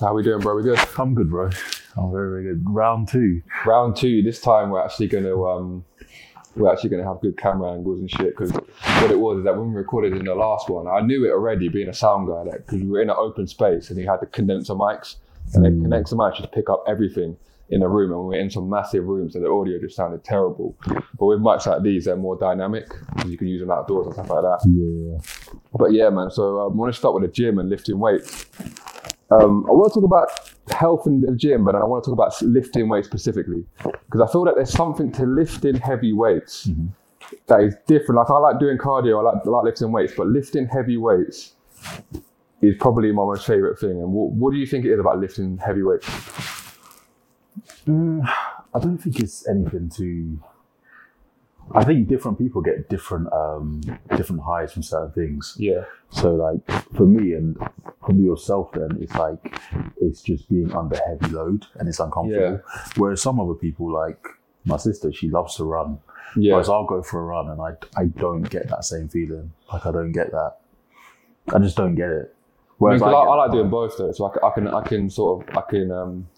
How we doing, bro? We good? I'm good, bro. I'm very, very good. Round two. Round two. This time we're actually gonna um, we're actually gonna have good camera angles and shit. Because what it was is that when we recorded in the last one, I knew it already, being a sound guy, that because we were in an open space and he had the condenser mics, and the condenser mics just pick up everything in the room, and we were in some massive rooms, so the audio just sounded terrible. But with mics like these, they're more dynamic. You can use them outdoors and stuff like that. Yeah. But yeah, man. So um, I want to start with the gym and lifting weights. Um, I want to talk about health in the gym, but I want to talk about lifting weights specifically because I feel that there's something to lifting heavy weights that is different. Like I like doing cardio, I like, I like lifting weights, but lifting heavy weights is probably my most favorite thing. And what, what do you think it is about lifting heavy weights? Mm, I don't think it's anything to. I think different people get different um, different highs from certain things. Yeah, So like for me and for me yourself, then it's like it's just being under heavy load and it's uncomfortable. Yeah. Whereas some other people, like my sister, she loves to run. yeah, Whereas I'll go for a run and I I don't get that same feeling. Like I don't get that. I just don't get it. I, Whereas mean, 'cause I, get- I like doing both though, so I, I can I can sort of I can um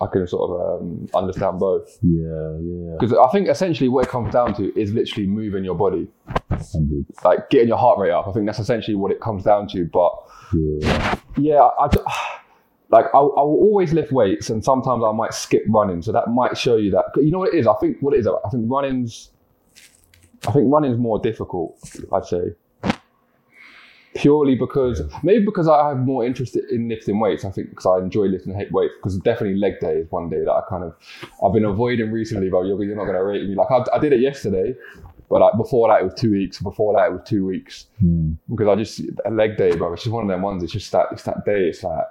I can sort of um, understand both. Yeah, yeah. Because I think essentially what it comes down to is literally moving your body, Hundred. like getting your heart rate up. I think that's essentially what it comes down to. But Yeah. yeah, I, I- like I, I will always lift weights, and sometimes I might skip running. So that might show you that you know what it is. I think what it is. I think running's, I think running's more difficult. I'd say. Purely because maybe because I have more interest in lifting weights. I think because I enjoy lifting weights. Because definitely leg day is one day that I kind of I've been avoiding recently. But you're, you're not going to rate me. Like I, I did it yesterday, but like before that it was two weeks. Before that it was two weeks Hmm. because I just a leg day, bro. It's just one of them ones. It's just that it's that day. It's like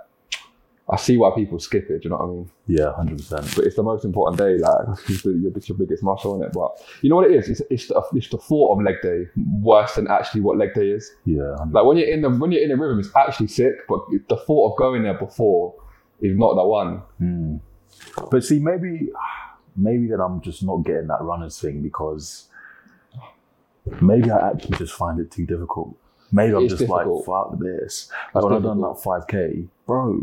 I see why people skip it. Do you know what I mean? Yeah, hundred percent. But it's the most important day. Like it's, the, your, it's your biggest muscle in it. But you know what it is? It's it's the, it's the thought of leg day worse than actually what leg day is. Yeah, 100%. Like when you're in the when you're in the rhythm, it's actually sick. But the thought of going there before is not the one. Hmm. But see, maybe, maybe then I'm just not getting that runners thing because maybe I actually just find it too difficult. Maybe I'm It's just difficult. like, fuck this. Like when I done that 5k, bro,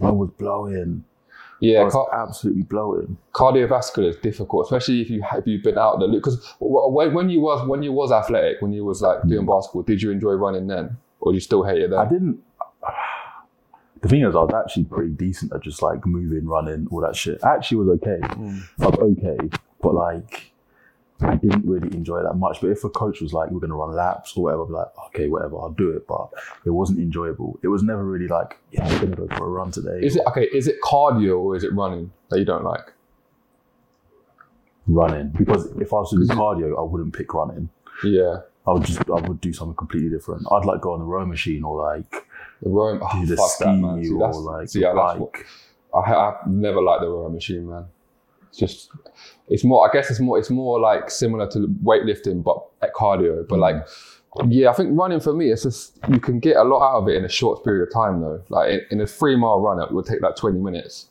I was blowing. Yeah, car- absolutely blowing. cardiovascular is difficult, especially if you if you've been out the loop. Because when, when you was when you was athletic, when you was like doing basketball, did you enjoy running then, or do you still hate it then? I didn't. The thing is, I was actually pretty decent at just like moving, running, all that shit. I actually was okay. Mm. I was okay, but like, I didn't really enjoy that much. But if a coach was like, "We're gonna run laps or whatever," I'd be like, "Okay, whatever, I'll do it." But it wasn't enjoyable. It was never really like, "Yeah, I'm gonna go for a run today." Is it okay? Is it cardio or is it running that you don't like? running? Because if I was to do cardio, I wouldn't pick running. Yeah, I would just, I would do something completely different. I'd like go on the row machine or like the rowing. Oh, do the ski that, man. See, or like see, yeah, bike. what, I, I've never liked the row machine, man. It's just, it's more. I guess it's more. It's more like similar to weightlifting, but at cardio. But like, yeah, I think running for me, it's just you can get a lot out of it in a short period of time, though. Like in, in a three mile run, it would take like twenty minutes,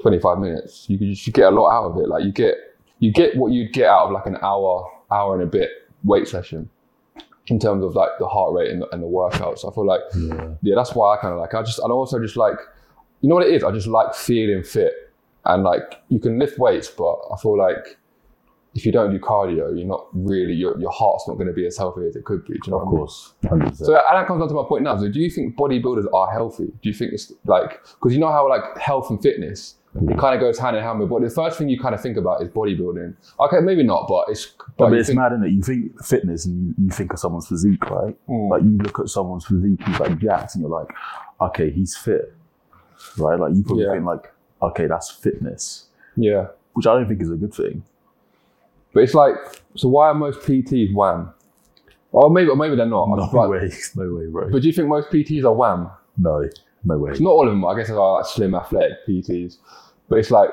twenty five minutes. You could you get a lot out of it. Like you get you get what you'd get out of like an hour, hour and a bit weight session. In terms of like the heart rate and the, and the workouts, I feel like Yeah. yeah, that's why I kind of like. I just, and also just like, you know what it is. I just like feeling fit, and like you can lift weights, but I feel like if you don't do cardio, you're not really your your heart's not going to be as healthy as it could be. Do you know Of what I mean? course. So and that comes on to my point now. So do you think bodybuilders are healthy? Do you think it's like because you know how like health and fitness it kind of goes hand in hand with body. The first thing you kind of think about is bodybuilding. Okay, maybe not, but it's but But it's think- mad, isn't it? You think fitness and you, you think of someone's physique, right? Mm. Like you look at someone's physique, he's like jacked, and you're like, okay, he's fit, right? Like you probably Yeah. think like, okay, that's fitness, yeah. which I don't think is a good thing. But it's like, so why are most PTs wham? Or maybe, or maybe they're not. No But- way, no way, bro. But do you think most PTs are wham? no, no way. It's not all of them. I guess there are like slim, athletic PTs. But it's like,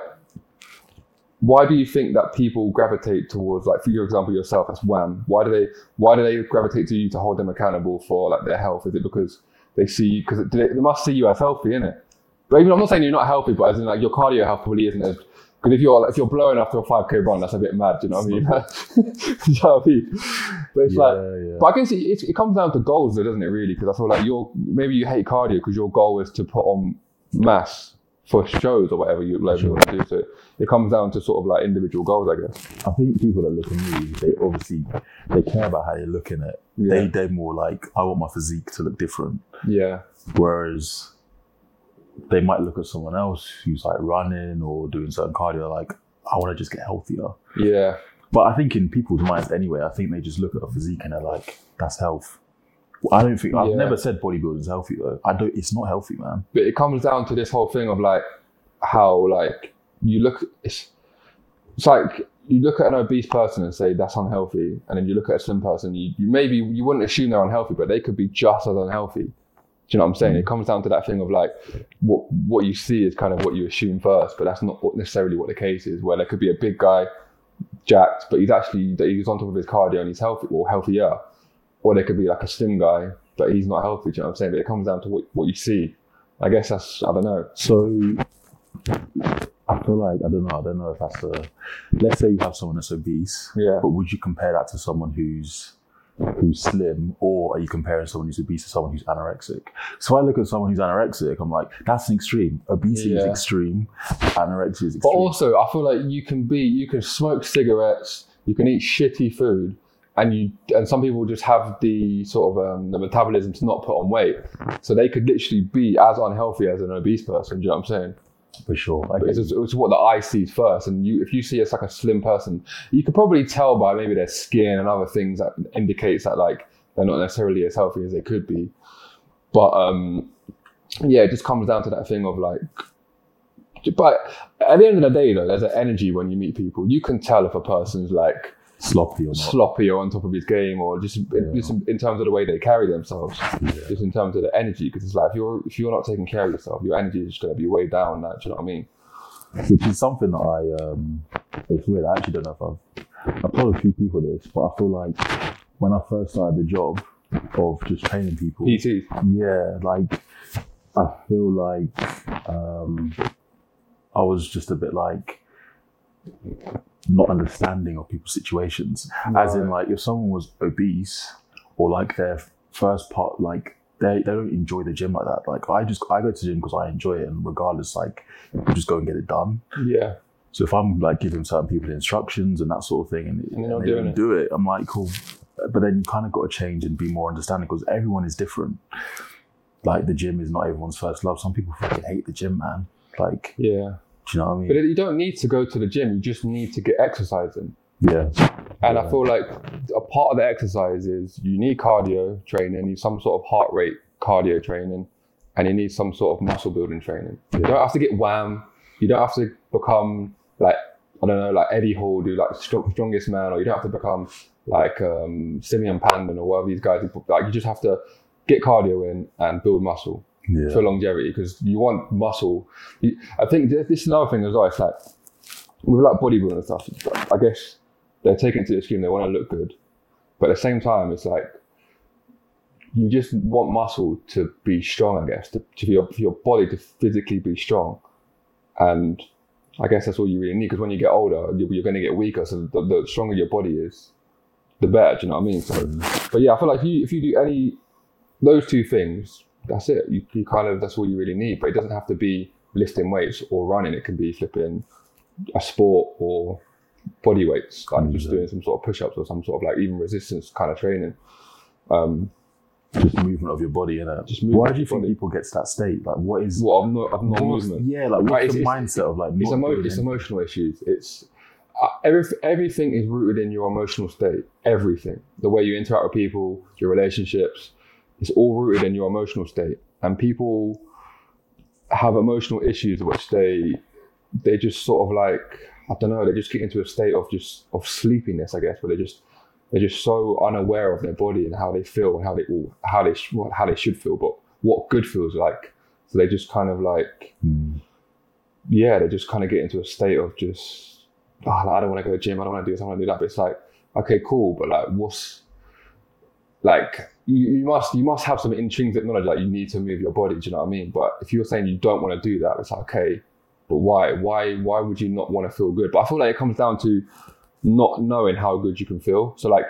why do you think that people gravitate towards, like, for your example, yourself as wham? Why do they, why do they gravitate to you to hold them accountable for like their health? Is it because they see, because they, they must see you as healthy, innit? But even I'm not saying you're not healthy, but as in like your cardio health probably isn't as because if you're if you're blowing after a 5k run, that's a bit mad. Do you know what I mean? You know what I mean? But it's like, yeah. but I guess it, it, it comes down to goals, though, doesn't it? Really, because I feel like you're maybe you hate cardio because your goal is to put on mass for shows or whatever you like you want to do. So it comes down to sort of like individual goals, I guess. I think people that look at me, they obviously they care about how they look in it. They they're more like, I want my physique to look different. Yeah, Whereas they might look at someone else who's like running or doing certain cardio, like, I want to just get healthier. yeah, But I think in people's minds anyway, I think they just look at a physique and they're like, that's health. I don't think I've Yeah. never said bodybuilding is healthy though. I don't. It's not healthy, man. but it comes down to this whole thing of like how like you look. It's, it's like you look at an obese person and say that's unhealthy, and then you look at a slim person. You, you maybe you wouldn't assume they're unhealthy, but they could be just as unhealthy. Do you know what I'm saying? It mm. comes down to that thing of like what what you see is kind of what you assume first, but that's not what- necessarily what the case is. Where there could be a big guy, jacked, but he's actually he's on top of his cardio and he's healthy or healthier, or there could be like a slim guy, but he's not healthy. Do you know what I'm saying? But it comes down to what, what you see. I guess that's I don't know. So I feel like I don't know. I don't know if that's a. Let's say you have someone that's obese, Yeah. but would you compare that to someone who's who's slim, or are you comparing someone who's obese to someone who's anorexic? So I look at someone who's anorexic, I'm like, that's an extreme. Obesity is extreme. Anorexia is extreme. But also, I feel like you can be, you can smoke cigarettes, you can eat shitty food, and you, and some people just have the sort of um, the metabolism to not put on weight, so they could literally be as unhealthy as an obese person. Do you know what I'm saying? For sure. Get it's, it's what the eye sees first, and you, if you see it's like a slim person, you can probably tell by maybe their skin and other things that indicates that like they're not necessarily as healthy as they could be. But um, yeah, it just comes down to that thing of like. But at the end of the day, though, there's an energy when you meet people. You can tell if a person's like sloppy or not. sloppy or on top of his game, or just, just in, terms of the way they carry themselves, just in terms of the energy. Because it's like if you're if you're not taking care of yourself, your energy is just going to be way down. Like, do you know what I mean? which is something that I um it's weird. I actually don't know if I've I've told a few people this, but I feel like when I first started the job of just training people, yeah, like I feel like um I was just a bit like not understanding of people's situations. As in like if someone was obese or like their first part like they, they don't enjoy the gym like that. Like I just I go to the gym because I enjoy it and regardless like just go and get it done. Yeah. So if I'm like giving certain people instructions and that sort of thing, and, And they're they don't it. do it, I'm like, cool. But then you kind of got to change and be more understanding because everyone is different. Like the gym is not everyone's first love. Some people fucking hate the gym, man. Like, Yeah. Do you know what I mean? But you don't need to go to the gym. You just need to get exercising. yeah, And I feel like a part of the exercise is you need cardio training, you need some sort of heart rate cardio training, and you need some sort of muscle building training. You don't have to get wham. You don't have to become like I don't know, like Eddie Hall, do like strong, strongest man, or you don't have to become like um, Simeon Panda or whatever these guys. Like you just have to get cardio in and build muscle yeah, for longevity because you want muscle. I think this is another thing as well. It's like with like bodybuilding and stuff. I guess they're taking to the extreme. They want to look good, but at the same time, it's like you just want muscle to be strong. I guess to, to your your body to physically be strong, and I guess that's all you really need. Because when you get older, you're, you're going to get weaker. So the, the stronger your body is, the better. Do you know what I mean? So, but yeah, I feel like if you if you do any those two things, that's it. You, you kind of that's all you really need. But it doesn't have to be lifting weights or running. It can be flipping a sport or body weights, like just Mhm. doing some sort of push-ups or some sort of like even resistance kind of training. Um, just movement of your body, innit? Just Why do you think body. people get to that state? Like, what is what of no, of no what's- movement. Yeah, like what's Right, the mindset of like It's, emo- it's emotional issues. It's uh, every, everything is rooted in your emotional state. Everything, the way you interact with people, your relationships, it's all rooted in your emotional state. And people have emotional issues which they they just sort of like I don't know. They just get into a state of just of sleepiness, I guess, where they just they're just so unaware of their body and how they feel and how they how they sh- how they should feel, but what good feels like. So they just kind of like Hmm. yeah, they just kind of get into a state of just, oh, I don't want to go to the gym, I don't want to do this, I don't want to do that. But it's like, okay, cool, but like, what's like you, you must you must have some intrinsic knowledge like you need to move your body. Do you know what I mean? But if you're saying you don't want to do that, it's like okay, but why? Why? Why would you not want to feel good? But I feel like it comes down to not knowing how good you can feel. So like,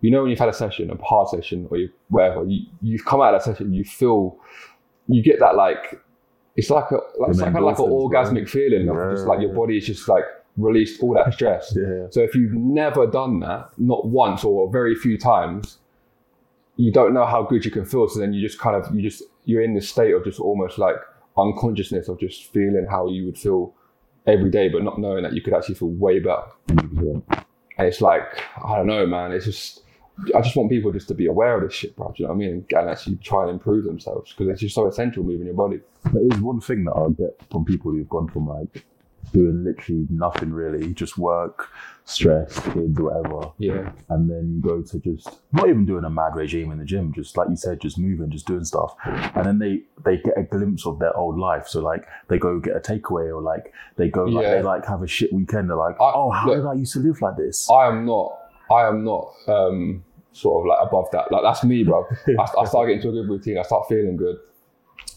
you know, when you've had a session, a hard session, or you whatever, you you've come out of that session, you feel, you get that like it's like a like, it's like, like an orgasmic feeling of just like your Yeah. body's just like released all that stress. Yeah. So if you've never done that, not once or very few times, you don't know how good you can feel. So then you just kind of you just you're in this state of just almost like unconsciousness of just feeling how you would feel every day, but not knowing that you could actually feel way better. 100%. And it's like I don't know, man. It's just I just want people just to be aware of this shit, bro. Do you know what I mean? And actually try and improve themselves because it's just so essential moving your body. But it's one thing that I get from people who've gone from like doing literally nothing really, just work, stress, kids, whatever, Yeah. and then you go to just not even doing a mad regime in the gym, just like you said, just moving, just doing stuff, and then they they get a glimpse of their old life. So like they go get a takeaway, or like they go like Yeah. they like have a shit weekend. They're like, I- oh, how look- did I used to live like this? I am not. I am not um, sort of like above that. Like that's me, bro. I, I start getting to a good routine. I start feeling good,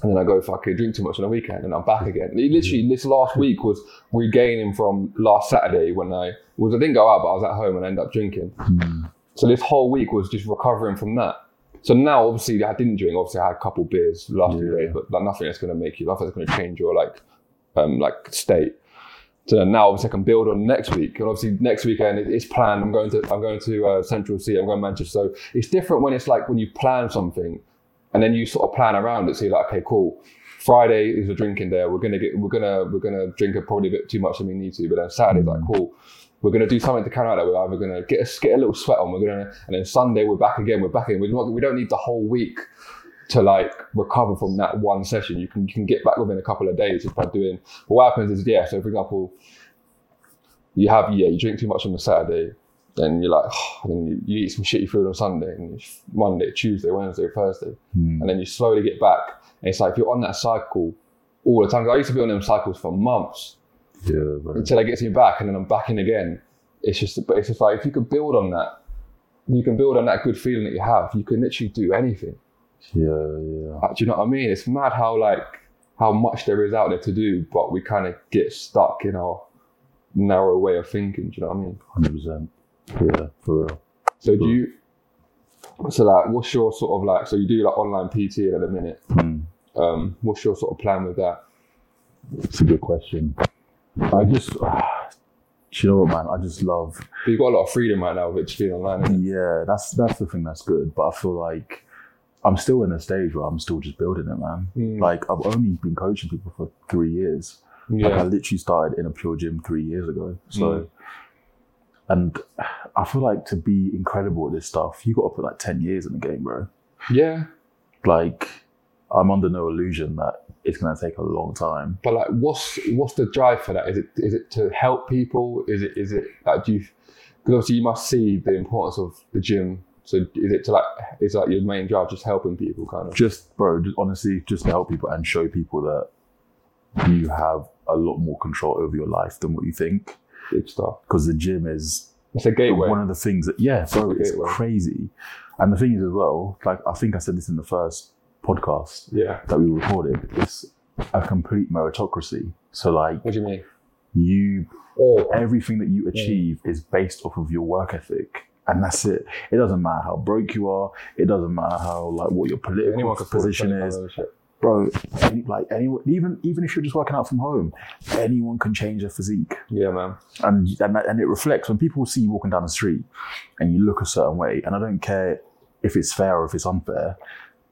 and then I go fucking drink too much on the weekend, and I'm back again. Literally, this last week was regaining from last Saturday when I was. I didn't go out, but I was at home and I ended up drinking. So this whole week was just recovering from that. So now, obviously, I didn't drink. Obviously, I had a couple beers last few days, but like, nothing that's going to make you, nothing that's going to change your like, um, like state. So now, obviously, I can build on next week. And obviously, next weekend it- it's planned. I'm going to, I'm going to uh, Central I'm going to Manchester. So it's different when it's like when you plan something, and then you sort of plan around it. So you're like, okay, cool. Friday is a drinking day. We're gonna get, we're gonna, we're gonna drink a probably a bit too much than we need to. But then Saturday's like, hmm. cool. We're gonna do something to counteract that. We're either gonna get a, get a little sweat on. We're gonna, and then Sunday we're back again. We're back in. We're not, we don't need the whole week to like recover from that one session. You can you can get back within a couple of days just by doing. But what happens is yeah. So for example, you have yeah you drink too much on the Saturday, then you're like and then you, you eat some shitty food on Sunday and it's Monday, Tuesday, Wednesday, Thursday, Hmm. and then you slowly get back. And it's like if you're on that cycle all the time. I used to be on them cycles for months Yeah, until I get me back, and then I'm back in again. It's just, but it's just like if you could build on that, you can build on that good feeling that you have. You can literally do anything. yeah, yeah. Do you know what I mean? It's mad how like how much there is out there to do, but we kind of get stuck in our narrow way of thinking. Do you know what I mean? Hundred percent. Yeah, for real. So do you? So like, what's your sort of like? So you do like online PT at the minute. Hmm. Um, what's your sort of plan with that? It's a good question. I just, do you know what, man? I just love. But you've got a lot of freedom right now with it being online. Yeah, that's that's the thing that's good. But I feel like I'm still in a stage where I'm still just building it, man. Mm. Like I've only been coaching people for three years. Like I literally started in a pure gym three years ago. So, Mm. And I feel like to be incredible at this stuff, you got to put like ten years in the game, bro. yeah. Like I'm under no illusion that it's gonna take a long time. But like, what's what's the drive for that? Is it is it to help people? Is it is it like do you? Because obviously you must see the importance of the gym. So is it to like is like your main drive just helping people kind of? Just, bro, just, honestly, just to help people and show people that you have a lot more control over your life than what you think. Because the gym is It's a gateway. one of the things that, yeah, bro, the it's crazy. And the thing is as well, like I think I said this in the first podcast yeah. that we recorded, it's a complete meritocracy. So like What do you mean? you Oh, everything that you mm. achieve is based off of your work ethic. And that's it. It doesn't matter how broke you are. It doesn't matter how like what your political anyone position is. Bro. Any, like anyone, even even if you're just working out from home, anyone can change their physique, Yeah, man. and and that, and it reflects when people see you walking down the street, and you look a certain way. And I don't care if it's fair or if it's unfair.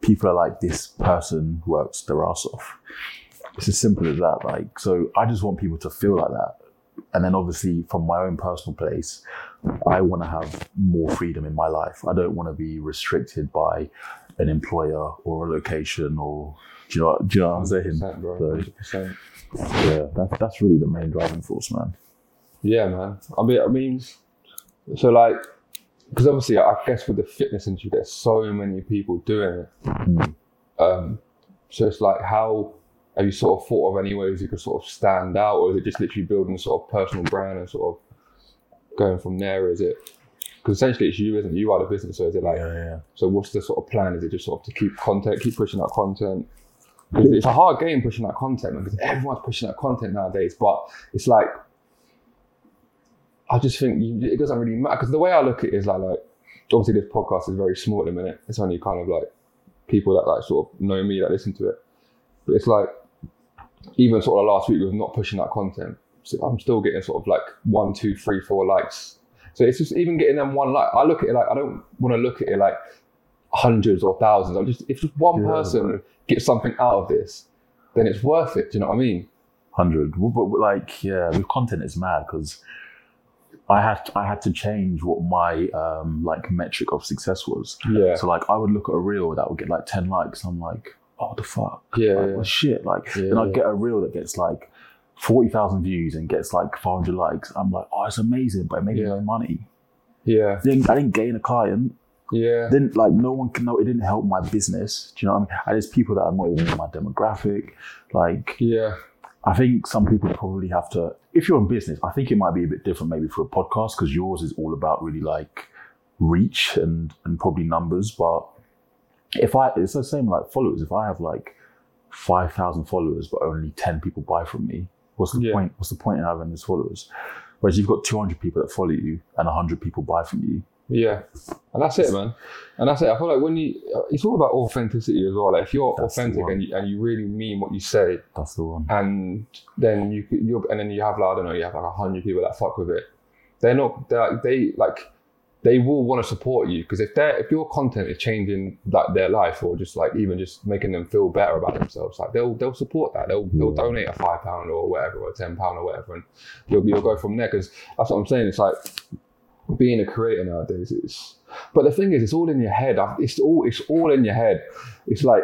People are like, this person works their ass off. It's as simple as that. Like, so I just want people to feel like that. And then obviously from my own personal place, I want to have more freedom in my life. I don't want to be restricted by an employer or a location or do you know, do you know what I'm saying? 100%, bro. So, 100%. yeah, that's, that's really the main driving force, man. Yeah, man. I mean, I mean, so like, because obviously, I guess with the fitness industry, there's so many people doing it. Mm. Um, so it's like, how have you sort of thought of any ways you could sort of stand out, or is it just literally building a sort of personal brand and sort of going from there? Is it because essentially it's you, isn't it? You are the business, so is it like? Yeah, yeah. So what's the sort of plan? Is it just sort of to keep content, keep pushing out content? It's a hard game pushing out content man, because everyone's pushing out content nowadays. But it's like, I just think you, it doesn't really matter because the way I look at it is like, like obviously this podcast is very small at the minute. It's only kind of like people that like sort of know me that listen to it. But it's like even sort of last week with not pushing that content, so I'm still getting sort of like one, two, three, four likes. So it's just even getting them one like. I look at it like I don't want to look at it like hundreds or thousands. I'm just if just one Yeah, person bro. gets something out of this, then it's worth it. Do you know what I mean? hundred. But like, yeah, with content, it's mad because I had I had to change what my um like metric of success was. Yeah. So like, I would look at a reel that would get like ten likes. I'm like, oh, the fuck? Yeah, like, yeah. well, shit. Like, Yeah, then I yeah. get a reel that gets like forty thousand views and gets like five hundred likes. I'm like, oh, it's amazing, but it made me no money. Yeah. I didn't gain a client. Yeah. Didn't like no one can know. It didn't help my business. Do you know what I mean? And there's people that are not even in my demographic. Like, Yeah. I think some people probably have to, if you're in business, I think it might be a bit different maybe for a podcast because yours is all about really like reach and, and probably numbers. But if I, it's the same like followers. If I have like 5,000 followers, but only 10 people buy from me, what's the Yeah. point? What's the point in having these followers? Whereas you've got 200 people that follow you and 100 people buy from you. Yeah, and that's it, man. And that's it. I feel like when you, it's all about authenticity as well. Like if you're That's authentic and you, and you really mean what you say, That's the one. and then you you and then you have like I don't know, you have like a hundred people that fuck with it. They're not. They're like, they like they will want to support you because if they if your content is changing like their life or just like even just making them feel better about themselves, like they'll they'll support that. They'll they'll donate a five pound or whatever or ten pound or whatever, and you'll you'll go from there. Because that's what I'm saying. It's like being a creator nowadays. It's but the thing is, it's all in your head. It's all it's all in your head. It's like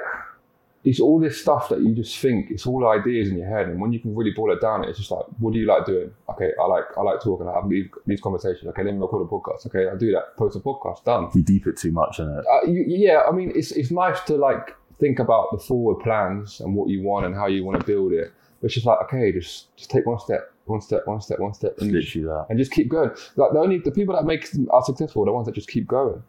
it's all this stuff that you just think. It's all ideas in your head, and when you can really boil it down, it's just like, what do you like doing? Okay, I like I like talking. I have these, these conversations. Okay, let me record a podcast. Okay, I do that. Post a podcast. Done. We deep it too much in it. Uh, you, yeah, I mean, it's it's nice to like think about the forward plans and what you want and how you want to build it. But it's just like, okay, just just take one step, one step, one step, one step, and literally that. and just keep going. Like the only the people that make are successful are the ones that just keep going.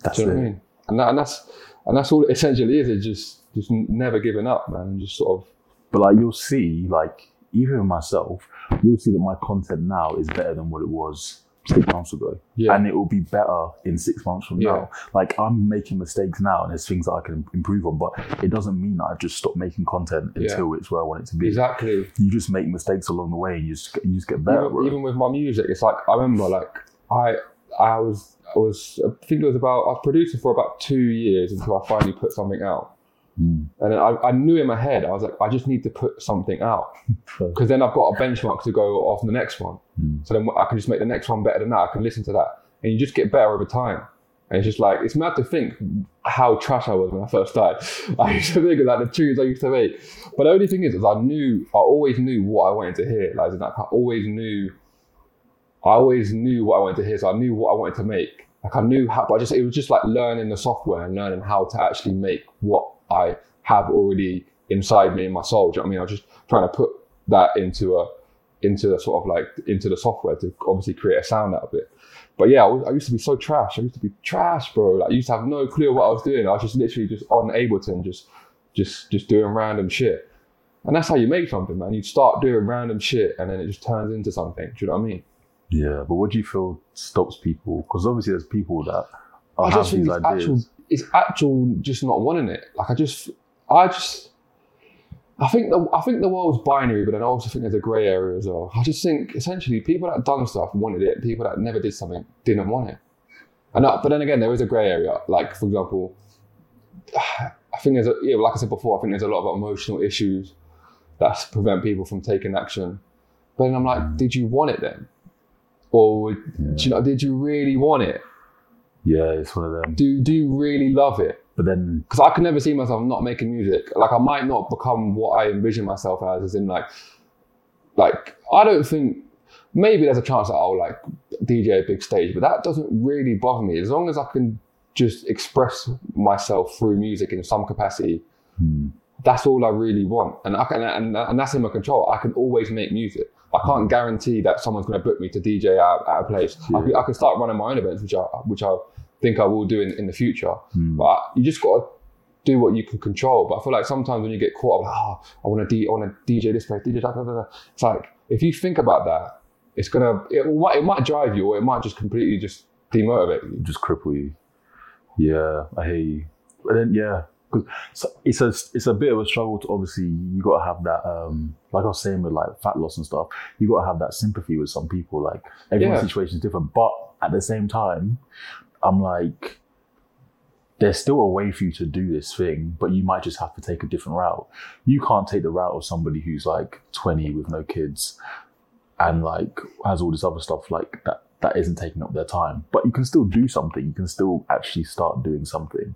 That's Do you know it. what I mean? And, that, and that's and that's all it essentially is. It's just just never giving up, man, and just sort of But like you'll see, like even myself, you'll see that my content now is better than what it was six months ago. Yeah. And it will be better in six months from Yeah. now. Like I'm making mistakes now and there's things that I can improve on, but it doesn't mean that I just stop making content Yeah. until it's where I want it to be. exactly. You just make mistakes along the way and you just, you just get better. Even, even with my music, it's like I remember, like I I was I was I think it was about I was producing for about two years until I finally put something out. Mm. And I, I knew in my head, I was like, I just need to put something out because then I've got a benchmark to go off the next one. Mm. So then I can just make the next one better than that. I can listen to that, and you just get better over time. And it's just like it's mad to think how trash I was when I first started. I used to think of like the tunes I used to make, but the only thing is, is I knew I always knew what I wanted to hear. Like, I always knew, I always knew what I wanted to hear. So I knew what I wanted to make. Like I knew how, but I just it was just like learning the software and learning how to actually make what I have already inside me in my soul. Do you know what I mean? I was just trying to put that into a into the sort of like into the software to obviously create a sound out of it. But yeah, I, was, I used to be so trash. I used to be trash, bro. Like I used to have no clue what I was doing. I was just literally just on Ableton, just just just doing random shit. And that's how you make something, man. You start doing random shit, and then it just turns into something. Do you know what I mean? Yeah, but what do you feel stops people? Because obviously there's people that I have think these ideas. actual. It's actual, just not wanting it. Like I just, I just, I think the I think the world's binary, but then I also think there's a grey area as well. I just think essentially people that done stuff wanted it, people that never did something didn't want it. And that, but then again, there is a grey area. Like for example, I think there's a yeah, like I said before, I think there's a lot of emotional issues that prevent people from taking action. But then I'm like, did you want it then? Or Yeah. you know, did you really want it? Yeah, it's one of them. Do do you really love it? But then because I can never see myself not making music. Like I might not become what I envision myself as, as in like, like I don't think maybe there's a chance that I'll like DJ a big stage, but that doesn't really bother me as long as I can just express myself through music in some capacity. hmm, That's all I really want, and I can, and, and that's in my control. I can always make music. I can't guarantee that someone's going to book me to DJ at, at a place. I, can, I can start running my own events, which I which I think I will do in, in the future. hmm, But you just got to do what you can control. But I feel like sometimes when you get caught up, like, oh, I want to, D- I want to DJ this place, DJ that. It's like if you think about that, it's gonna, it might, it might drive you, or it might just completely just demotivate you. just cripple you. Yeah, I hear you. But then yeah, because it's a it's a bit of a struggle to obviously you got to have that um like I was saying with like fat loss and stuff. You got to have that sympathy with some people. Like everyone's Yeah. situation is different, but at the same time, I'm like. There's still a way for you to do this thing, but you might just have to take a different route. You can't take the route of somebody who's like 20 with no kids and like has all this other stuff like that that isn't taking up their time. But you can still do something. You can still actually start doing something.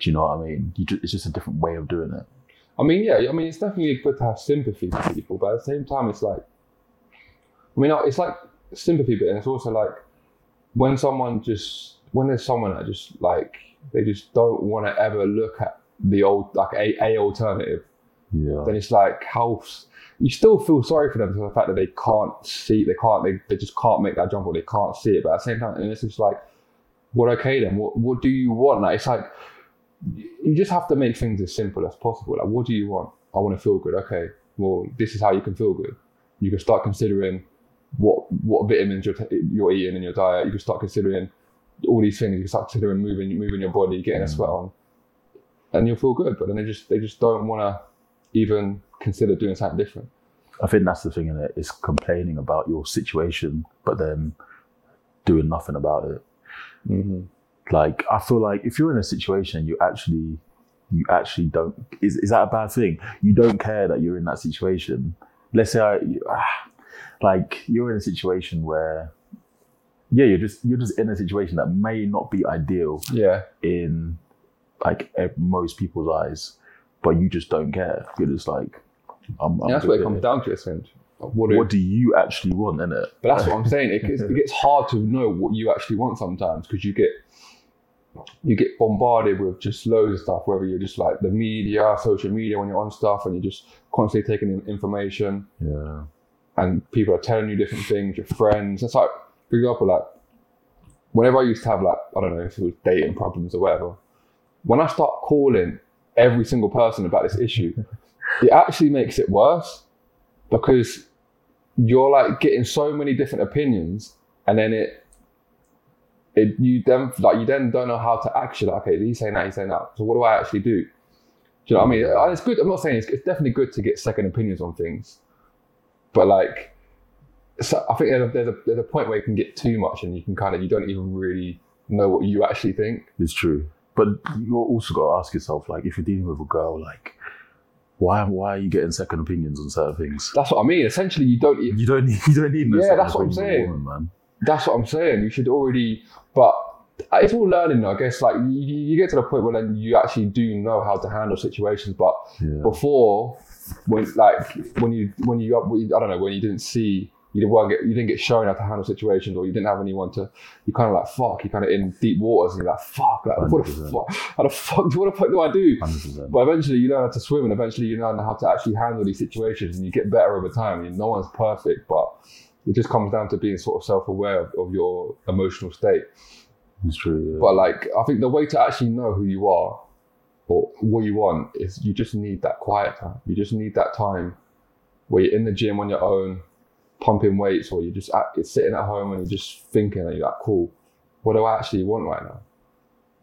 Do you know what I mean? It's just a different way of doing it. I mean, yeah, I mean, it's definitely good to have sympathy for people, but at the same time, it's like, I mean, it's like sympathy, but it's also like when someone just, when there's someone that just like, they just don't want to ever look at the old, like a, a alternative, Yeah. then it's like how you still feel sorry for them for the fact that they can't see, they can't, they, they just can't make that jump or they can't see it. But at the same time, and it's just like, well, okay then, what, what do you want? Like, it's like, you just have to make things as simple as possible. Like, what do you want? I want to feel good. Okay, well, this is how you can feel good. You can start considering what what vitamins you're, t- you're eating in your diet. You can start considering all these things. You can start considering moving moving your body, getting a sweat on, and you'll feel good. But then they just they just don't want to even consider doing something different. I think that's the thing in it. Is complaining about your situation, but then doing nothing about it. Mm-hmm. Like I feel like if you're in a situation you actually you actually don't is is that a bad thing? You don't care that you're in that situation. Let's say I like you're in a situation where yeah, you're just you're just in a situation that may not be ideal Yeah, in like most people's eyes, but you just don't care. You're just like I'm, I'm that's what it comes it. down to. Essentially, what do, What do you actually want in it? But that's what I'm saying. It, gets- it gets hard to know what you actually want sometimes because you get you get bombarded with just loads of stuff. Whether you're just like the media, social media when you're on stuff, and you're just constantly taking in information, Yeah. and people are telling you different things. Your friends. It's like, for example, like whenever I used to have like I don't know if it was dating problems or whatever. When I start calling every single person about this issue, it actually makes it worse because you're like getting so many different opinions, and then it, it you then like you then don't know how to actually like, okay, he's saying that, he's saying that. So what do I actually do? Do you know what I mean? And it's good. I'm not saying it's, it's definitely good to get second opinions on things, but like, so I think there's a, there's a there's a point where you can get too much, and you can kind of you don't even really know what you actually think. It's true. But you also got to ask yourself, like, if you're dealing with a girl, like, why why are you getting second opinions on certain things? That's what I mean. Essentially, you don't. You don't need you don't need no Yeah, that's what I'm opinion on a saying. woman, man. That's what I'm saying. You should already, but it's all learning. though. I guess like you, you get to the point where then you actually do know how to handle situations. But Yeah. before, when like when you when you I don't know when you didn't see you didn't get you didn't get shown how to handle situations or you didn't have anyone to you kind of like fuck you kind of in deep waters and you're like fuck like what the fuck how the fuck what the fuck do I do? 100%. But eventually you learn how to swim and eventually you learn how to actually handle these situations and you get better over time. I mean, no one's perfect, but it just comes down to being sort of self-aware of, of your emotional state. It's true. Yeah. But like, I think the way to actually know who you are or what you want is you just need that quiet time. You just need that time where you're in the gym on your own, pumping weights, or you're just at, you're sitting at home and you're just thinking, and you're like, cool, what do I actually want right now?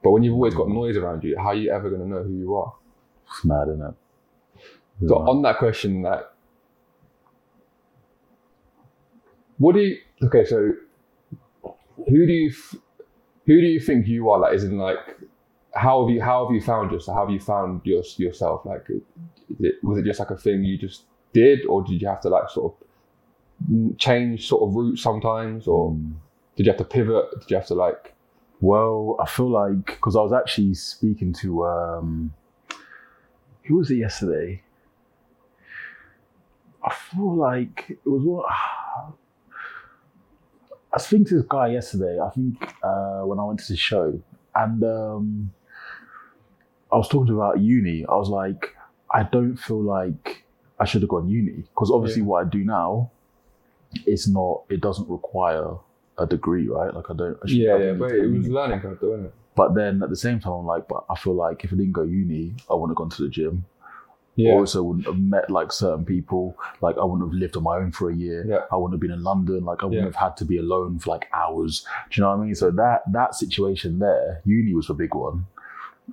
But when you've always got noise around you, how are you ever going to know who you are? it's mad, isn't it? So on that question, like, what do you? Okay, so who do you who do you think you are? Like, is in like, how have you how have you found yourself? How have you found your, yourself? Like, it, was it just like a thing you just did, or did you have to like sort of mm, change sort of route sometimes, or Um, did you have to pivot? Did you have to like? Well, I feel like because I was actually speaking to um, who was it yesterday? I feel like it was what I was to this guy yesterday. I think uh, when I went to the show, and um, I was talking about uni. I was like, I don't feel like I should have gone uni because obviously Yeah. what I do now, it's not. It doesn't require a degree, right? Like I don't. I should- Yeah, yeah, but it was learning curve, though, wasn't it? But then at the same time, I'm like, but I feel like if I didn't go uni, I wouldn't have gone to the gym. Yeah, Also, wouldn't have met like certain people. Like I wouldn't have lived on my own for a year. Yeah. I wouldn't have been in London. Like I wouldn't Yeah. have had to be alone for like hours. Do you know what I mean? So that that situation there, uni was a big one.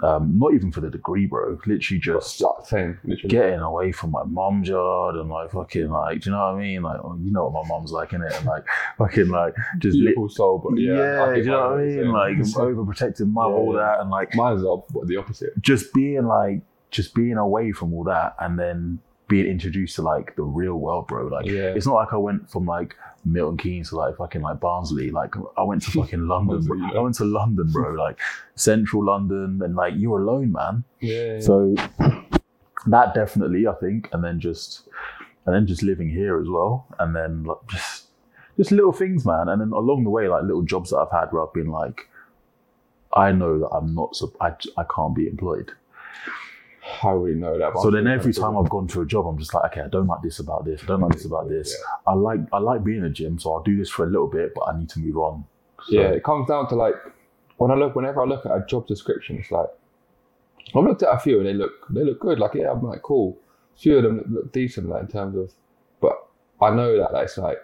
Um, not even for the degree, bro. Literally just literally. getting away from my mom's yard and like fucking like, do you know what I mean? Like, oh, you know what my mom's like, innit? And like, fucking like, just. Beautiful soul, but yeah, Yeah, do you know what I mean? Like, same. overprotecting mum, Yeah, all yeah. that, and like, mine's the the opposite. just being like, just being away from all that, and then being introduced to like the real world, bro. Like, Yeah. it's not like I went from like Milton Keynes to like fucking like Barnsley. Like, I went to fucking London. bro. I went to London, bro. Like, central London, and like you're alone, man. Yeah, So that definitely, I think, and then just and then just living here as well, and then like just just little things, man. And then along the way, like little jobs that I've had where I've been like, I know that I'm not, I I can't be employed. I already know that. So then every time I've gone to a job, I'm just like, okay, I don't like this about this. I don't like this about this. I like I like being in a gym, so I'll do this for a little bit, but I need to move on. So, yeah, it comes down to like when I look whenever I look at a job description, it's like I've looked at a few and they look they look good. Like yeah, I'm like cool. A few of them look, look decent, like in terms of, but I know that that's like,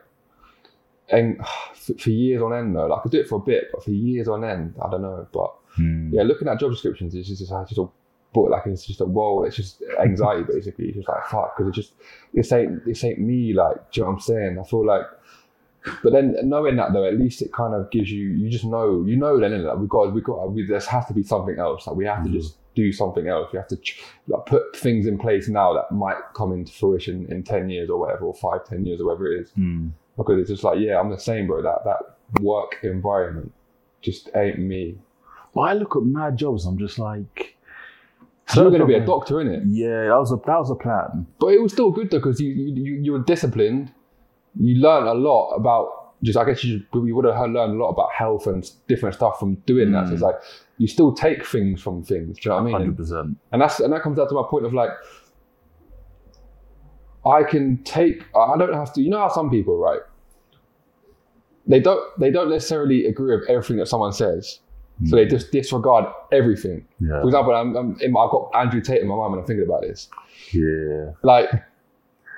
and for, for years on end though, like I could do it for a bit, but for years on end, I don't know. But Hmm. yeah, looking at job descriptions, it's just, it's just a but like it's just a whoa, it's just anxiety basically. It's just like fuck, because it just this ain't this ain't me. Like, do you know what I'm saying? I feel like but then knowing that though, at least it kind of gives you you just know you know then innit? like we've got we've got we, there has to be something else. Like we have to just do something else. We have to like put things in place now that might come into fruition in ten years or whatever, or five, ten years or whatever it is. Hmm. Because it's just like yeah, I'm the same, bro. That that work environment just ain't me. But I look at mad jobs, I'm just like. So you're going to be a doctor in it, Yeah, that was a that was a plan. but it was still good though because you, you you were disciplined. You learned a lot about just I guess you you would have learned a lot about health and different stuff from doing that. So it's mm. like you still take things from things. Do you know what I mean? Hundred And, percent. and that's and that comes down to my point of like I can take I don't have to. You know how some people right? They don't they don't necessarily agree with everything that someone says. So hmm. they just disregard everything. Yeah. For example, I'm, I'm in, I've got Andrew Tate in my mind when I'm thinking about this Yeah. like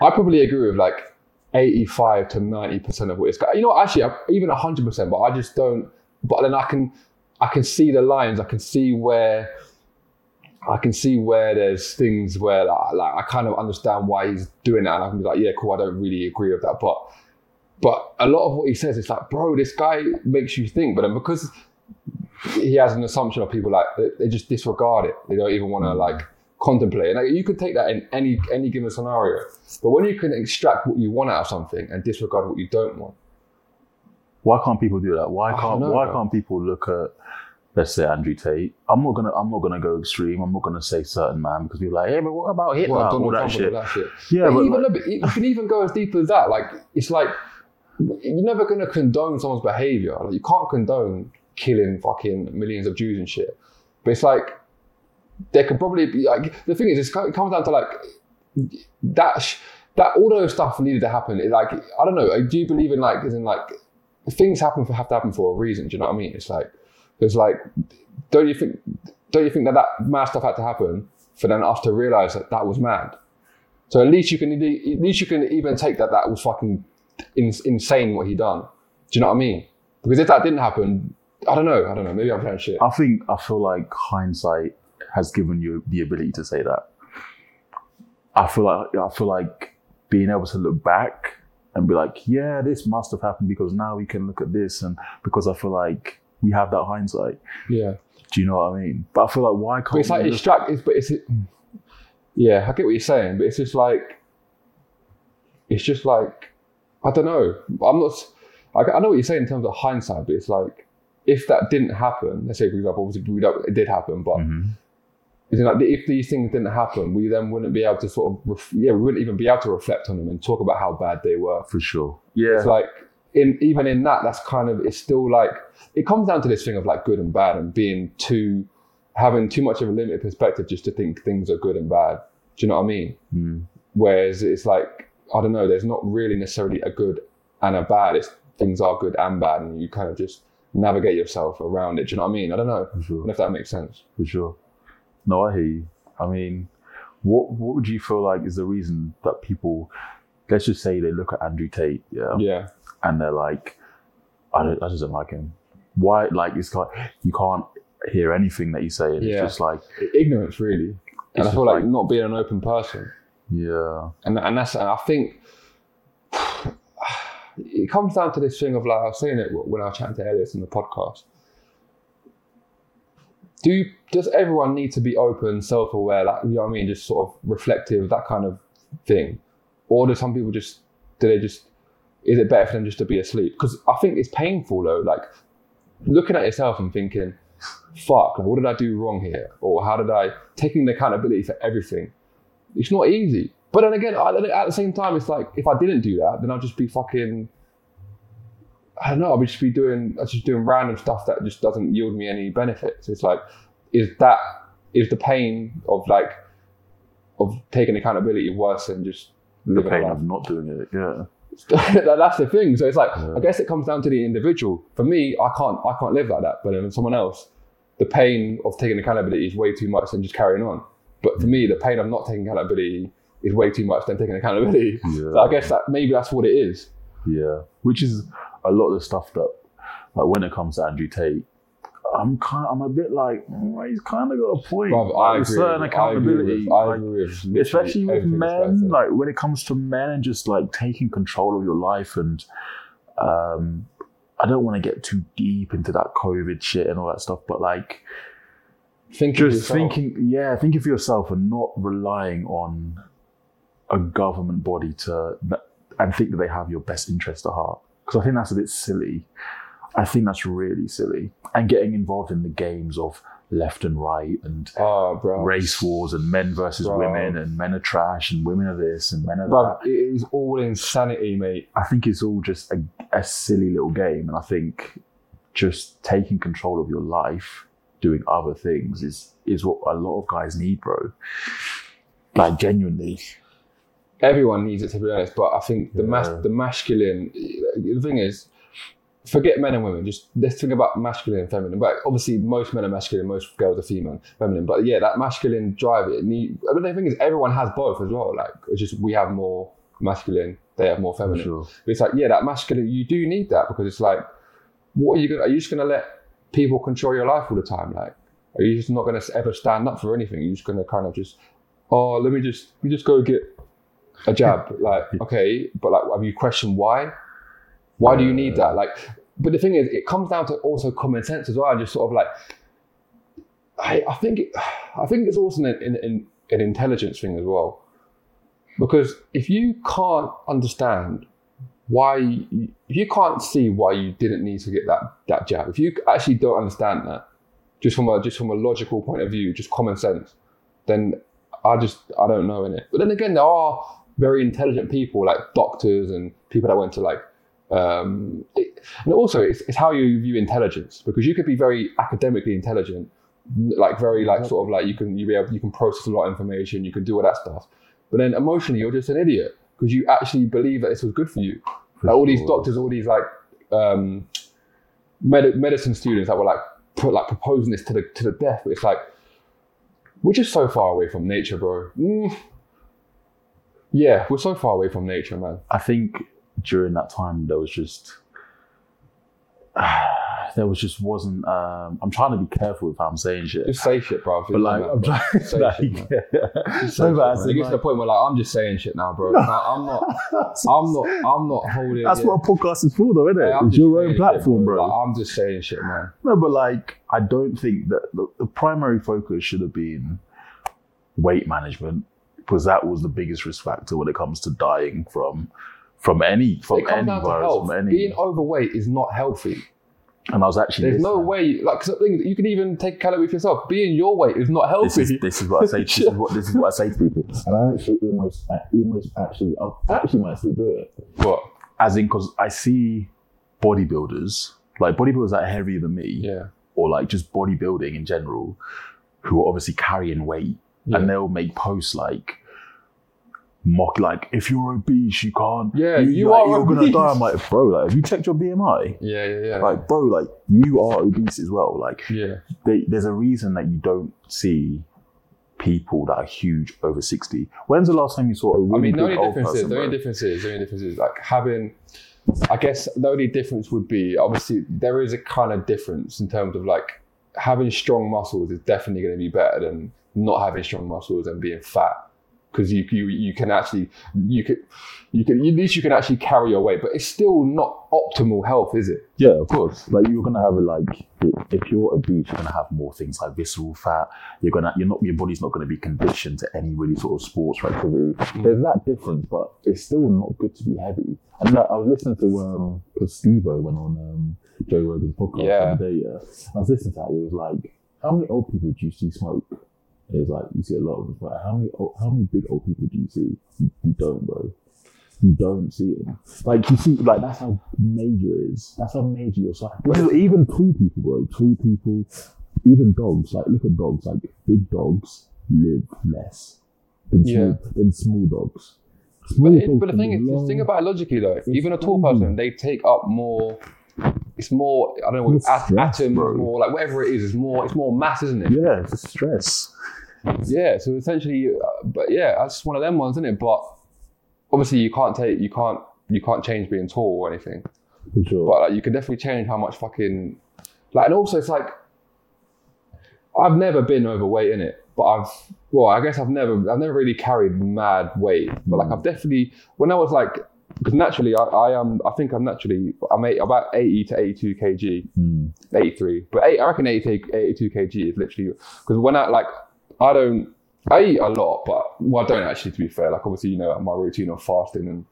I probably agree with like 85 to 90 percent of what it's got. You know, actually, I- even 100 percent, but I just don't. But then I can, I can see the lines. I can see where, I can see where there's things where like, like I kind of understand why he's doing that, and I can be like, yeah, cool. I don't really agree with that, but, but a lot of what he says, it's like, bro, this guy makes you think. But then because he has an assumption of people like they, they just disregard it. They don't even want to like contemplate. And like, you could take that in any any given scenario. But when you can extract what you want out of something and disregard what you don't want, Why can't people do that? Why can't know, Why can't people look at let's say Andrew Tate? I'm not gonna I'm not gonna go extreme. I'm not gonna say certain man because people are like, hey, but what about Hitler? well, all that shit. that shit. Yeah, But but even like- you can even go as deep as that. Like it's like you're never gonna condone someone's behavior. Like you can't condone killing fucking millions of Jews and shit. But it's like there could probably be like the thing is it comes down to like that sh- that all those stuff needed to happen. It, like I don't know. Do you believe in like as in like things happen for have to happen for a reason? Do you know what I mean? It's like it's like don't you think don't you think that that mad stuff had to happen for then us to realize that that was mad? So at least you can at least you can even take that that was fucking in, insane what he done. Do you know what I mean? Because if that didn't happen, I don't know. I don't know. Maybe I'm playing shit. I think I feel like hindsight has given you the ability to say that. I feel like I feel like being able to look back and be like, yeah, this must have happened because now we can look at this and because I feel like we have that hindsight. Yeah. Do you know what I mean? But I feel like why can't it's like we it's but it's yeah. I get what you're saying, but it's just like it's just like I don't know. I'm not. Like, I know what you're saying in terms of hindsight, but it's like if that didn't happen. Let's say, for example, obviously it did happen, but Mhm. is like if these things didn't happen, we then wouldn't be able to sort of ref- yeah, we wouldn't even be able to reflect on them and talk about how bad they were. for sure? Yeah. It's like in even in that, that's kind of it's still like it comes down to this thing of like good and bad and being too having too much of a limited perspective just to think things are good and bad. Do you know what I mean? Mm. Whereas it's like I don't know, there's not really necessarily a good and a bad. It's things are good and bad, and you kind of just navigate yourself around it. Do you know what I mean? I don't know. For sure. if that makes sense. For sure. No, I hear you. I mean, what what would you feel like is the reason that people, let's just say they look at Andrew Tate, yeah, Yeah. and they're like, I don't, I just don't like him. Why? Like, it's like you can't. hear anything that you say, and Yeah. it's just like, Ignorance, really. And I feel like, like- not being an open person. yeah, And, and that's, I think it comes down to this thing of like, I was saying it when I was chatting to Elias in the podcast. Do you, does everyone need to be open, self aware, like, you know what I mean, just sort of reflective, that kind of thing? Or do some people just, do they just, is it better for them just to be asleep? Because I think it's painful though, like looking at yourself and thinking, fuck, like, what did I do wrong here? Or how did I, taking the accountability for everything. It's not easy. But then again, at the same time, it's like if I didn't do that, then I'd just be fucking. I don't know. I'll just be doing. I'll just doing random stuff that just doesn't yield me any benefits. It's like, is that is the pain of like, of taking accountability worse than just the pain of not doing it. Yeah, that's the thing. So it's like Yeah. I guess it comes down to the individual. For me, I can't I can't live like that. But then someone else, the pain of taking accountability is way too much than just carrying on. But for me, the pain of not taking accountability is way too much than taking accountability. yeah. So I guess that maybe that's what it is. Yeah, which is a lot of the stuff that, like, when it comes to Andrew Tate, I'm kind, I'm a bit like, mm, he's kind of got a point. Bruv, like, I agree. certain with- accountability, I agree with, I agree literally especially with everything this guy men. Like when it comes to men and just like taking control of your life, and um, I don't want to get too deep into that COVID shit and all that stuff, but like Think just thinking, yeah, thinking for yourself and not relying on a government body to and think that they have your best interest at heart. Because I think that's a bit silly. I think that's really silly. And getting involved in the games of left and right and Oh, bro. race wars and men versus Bro. women and men are trash and women are this and men are Bro, that. it is all insanity, mate. I think it's all just a, a silly little game. And I think just taking control of your life, doing other things is is what a lot of guys need, bro. Like genuinely. Everyone needs it to be honest. But I think the mas- the masculine the thing is, forget men and women. Just let's think about masculine and feminine. But obviously, most men are masculine, most girls are female, feminine. But yeah, that masculine drive. It need. I mean, the thing is, everyone has both as well. Like it's just we have more masculine, they have more feminine. sure. But it's like yeah, that masculine. You do need that because it's like, what are you gonna? Are you just gonna let people control your life all the time? Like, are you just not gonna ever stand up for anything? You're just gonna kind of just, oh, let me just, let me just go get a jab. like, okay, but like, have you questioned why? Why do you need that? Uh, like, but the thing is, it comes down to also common sense as well. And just sort of like, I, I think, it, I think it's also an, an, an, an intelligence thing as well. Because if you can't understand why, you, if you can't see why you didn't need to get that that jab, if you actually don't understand that, just from a just from a logical point of view, just common sense, then I just I don't know in it. But then again, there are very intelligent people like doctors and people that went to like um, it, and also it's, it's how you view intelligence because you could be very academically intelligent, like very like sort of like you can you be able, you can process a lot of information, you can do all that stuff, but then emotionally you're just an idiot because you actually believe that this was good for you. For Like all these doctors, all these like um, med- medicine students that were like put like proposing this to the to the death. It's like we're just so far away from nature, bro. Mm. Yeah, we're so far away from nature, man. I think during that time there was just there was just wasn't um I'm trying to be careful with how I'm saying shit. Just say shit, bro. but like I'm trying Say like, shit, man. Just No, but as man. It in, gets to the point where like I'm just saying shit now, bro. Like, I'm not. I'm not. I'm not holding. That's yeah. what a podcast is for though, isn't it? Yeah, it's your own shit, platform, bro. Like, I'm just saying shit, man. No, but like, I don't think that the, the primary focus should have been weight management because that was the biggest risk factor when it comes to dying from from any from it any virus, from any. Being overweight is not healthy. and I was actually There's no listening. way. Like something you can even take calorie for yourself. Being your weight is not healthy. This is this is what I say. This is what this is what I say to people. And I actually almost, I almost actually, I actually might still do it. But As in, because I see bodybuilders, like bodybuilders that are heavier than me, Yeah. or like just bodybuilding in general, who are obviously carrying weight, Yeah. and they'll make posts like mock like if you're obese you can't Yeah, you like, are you're gonna die I'm like bro like have you checked your BMI Yeah, yeah, yeah. like bro like you are obese as well like yeah. they, there's a reason that you don't see people that are huge over 60 when's the last time you saw a really I mean, the big only old difference is the only difference is the only difference is like having. I guess the only difference would be obviously there is a kind of difference in terms of like having strong muscles is definitely going to be better than not having strong muscles and being fat because you, you you can actually you could you can at least you can actually carry your weight, but it's still not optimal health, is it? Yeah, of course. Like you're gonna have a, like if you're obese, you're gonna have more things like visceral fat. You're gonna you're not your body's not gonna be conditioned to any really sort of sports or activity. There's that difference, but it's still not good to be heavy. And like, I was listening to um Steve went on um Joe Rogan's podcast Yeah. the other day. Yeah, I was listening to that. He was like, "How many old people do you see smoke?" It was like you see a lot of them, but how many old- how many big old people do you see? You, you don't, bro. You don't see it. Like you see, like that's how major it is. That's how major your size. Even, even tall people, bro. Tall people, even dogs. Like look at dogs. Like big dogs live less than small, than small dogs. Small But, it, dogs but the thing is, long. think about it logically though. Even a tall person, they take up more. It's more. I don't know. It's At, stress, atoms, bro. more like whatever it is. It's more. It's more mass, isn't it? Yeah, it's just stress. Yeah. So essentially, uh, but yeah, that's one of them ones, isn't it? But obviously, you can't take. You can't. You can't change being tall or anything. Sure. But like, you can definitely change how much fucking like, and also it's like I've never been overweight in it, but I've well, I guess I've never I've never really carried mad weight, but like I've definitely when I was like because naturally I, I am I think I'm naturally I'm eight, about 80 to 82 kg, Mm. 83, but eight, I reckon 80, 82 kg is literally because when I like I don't I eat a lot, but well I don't actually to be fair. Like obviously you know my routine of fasting and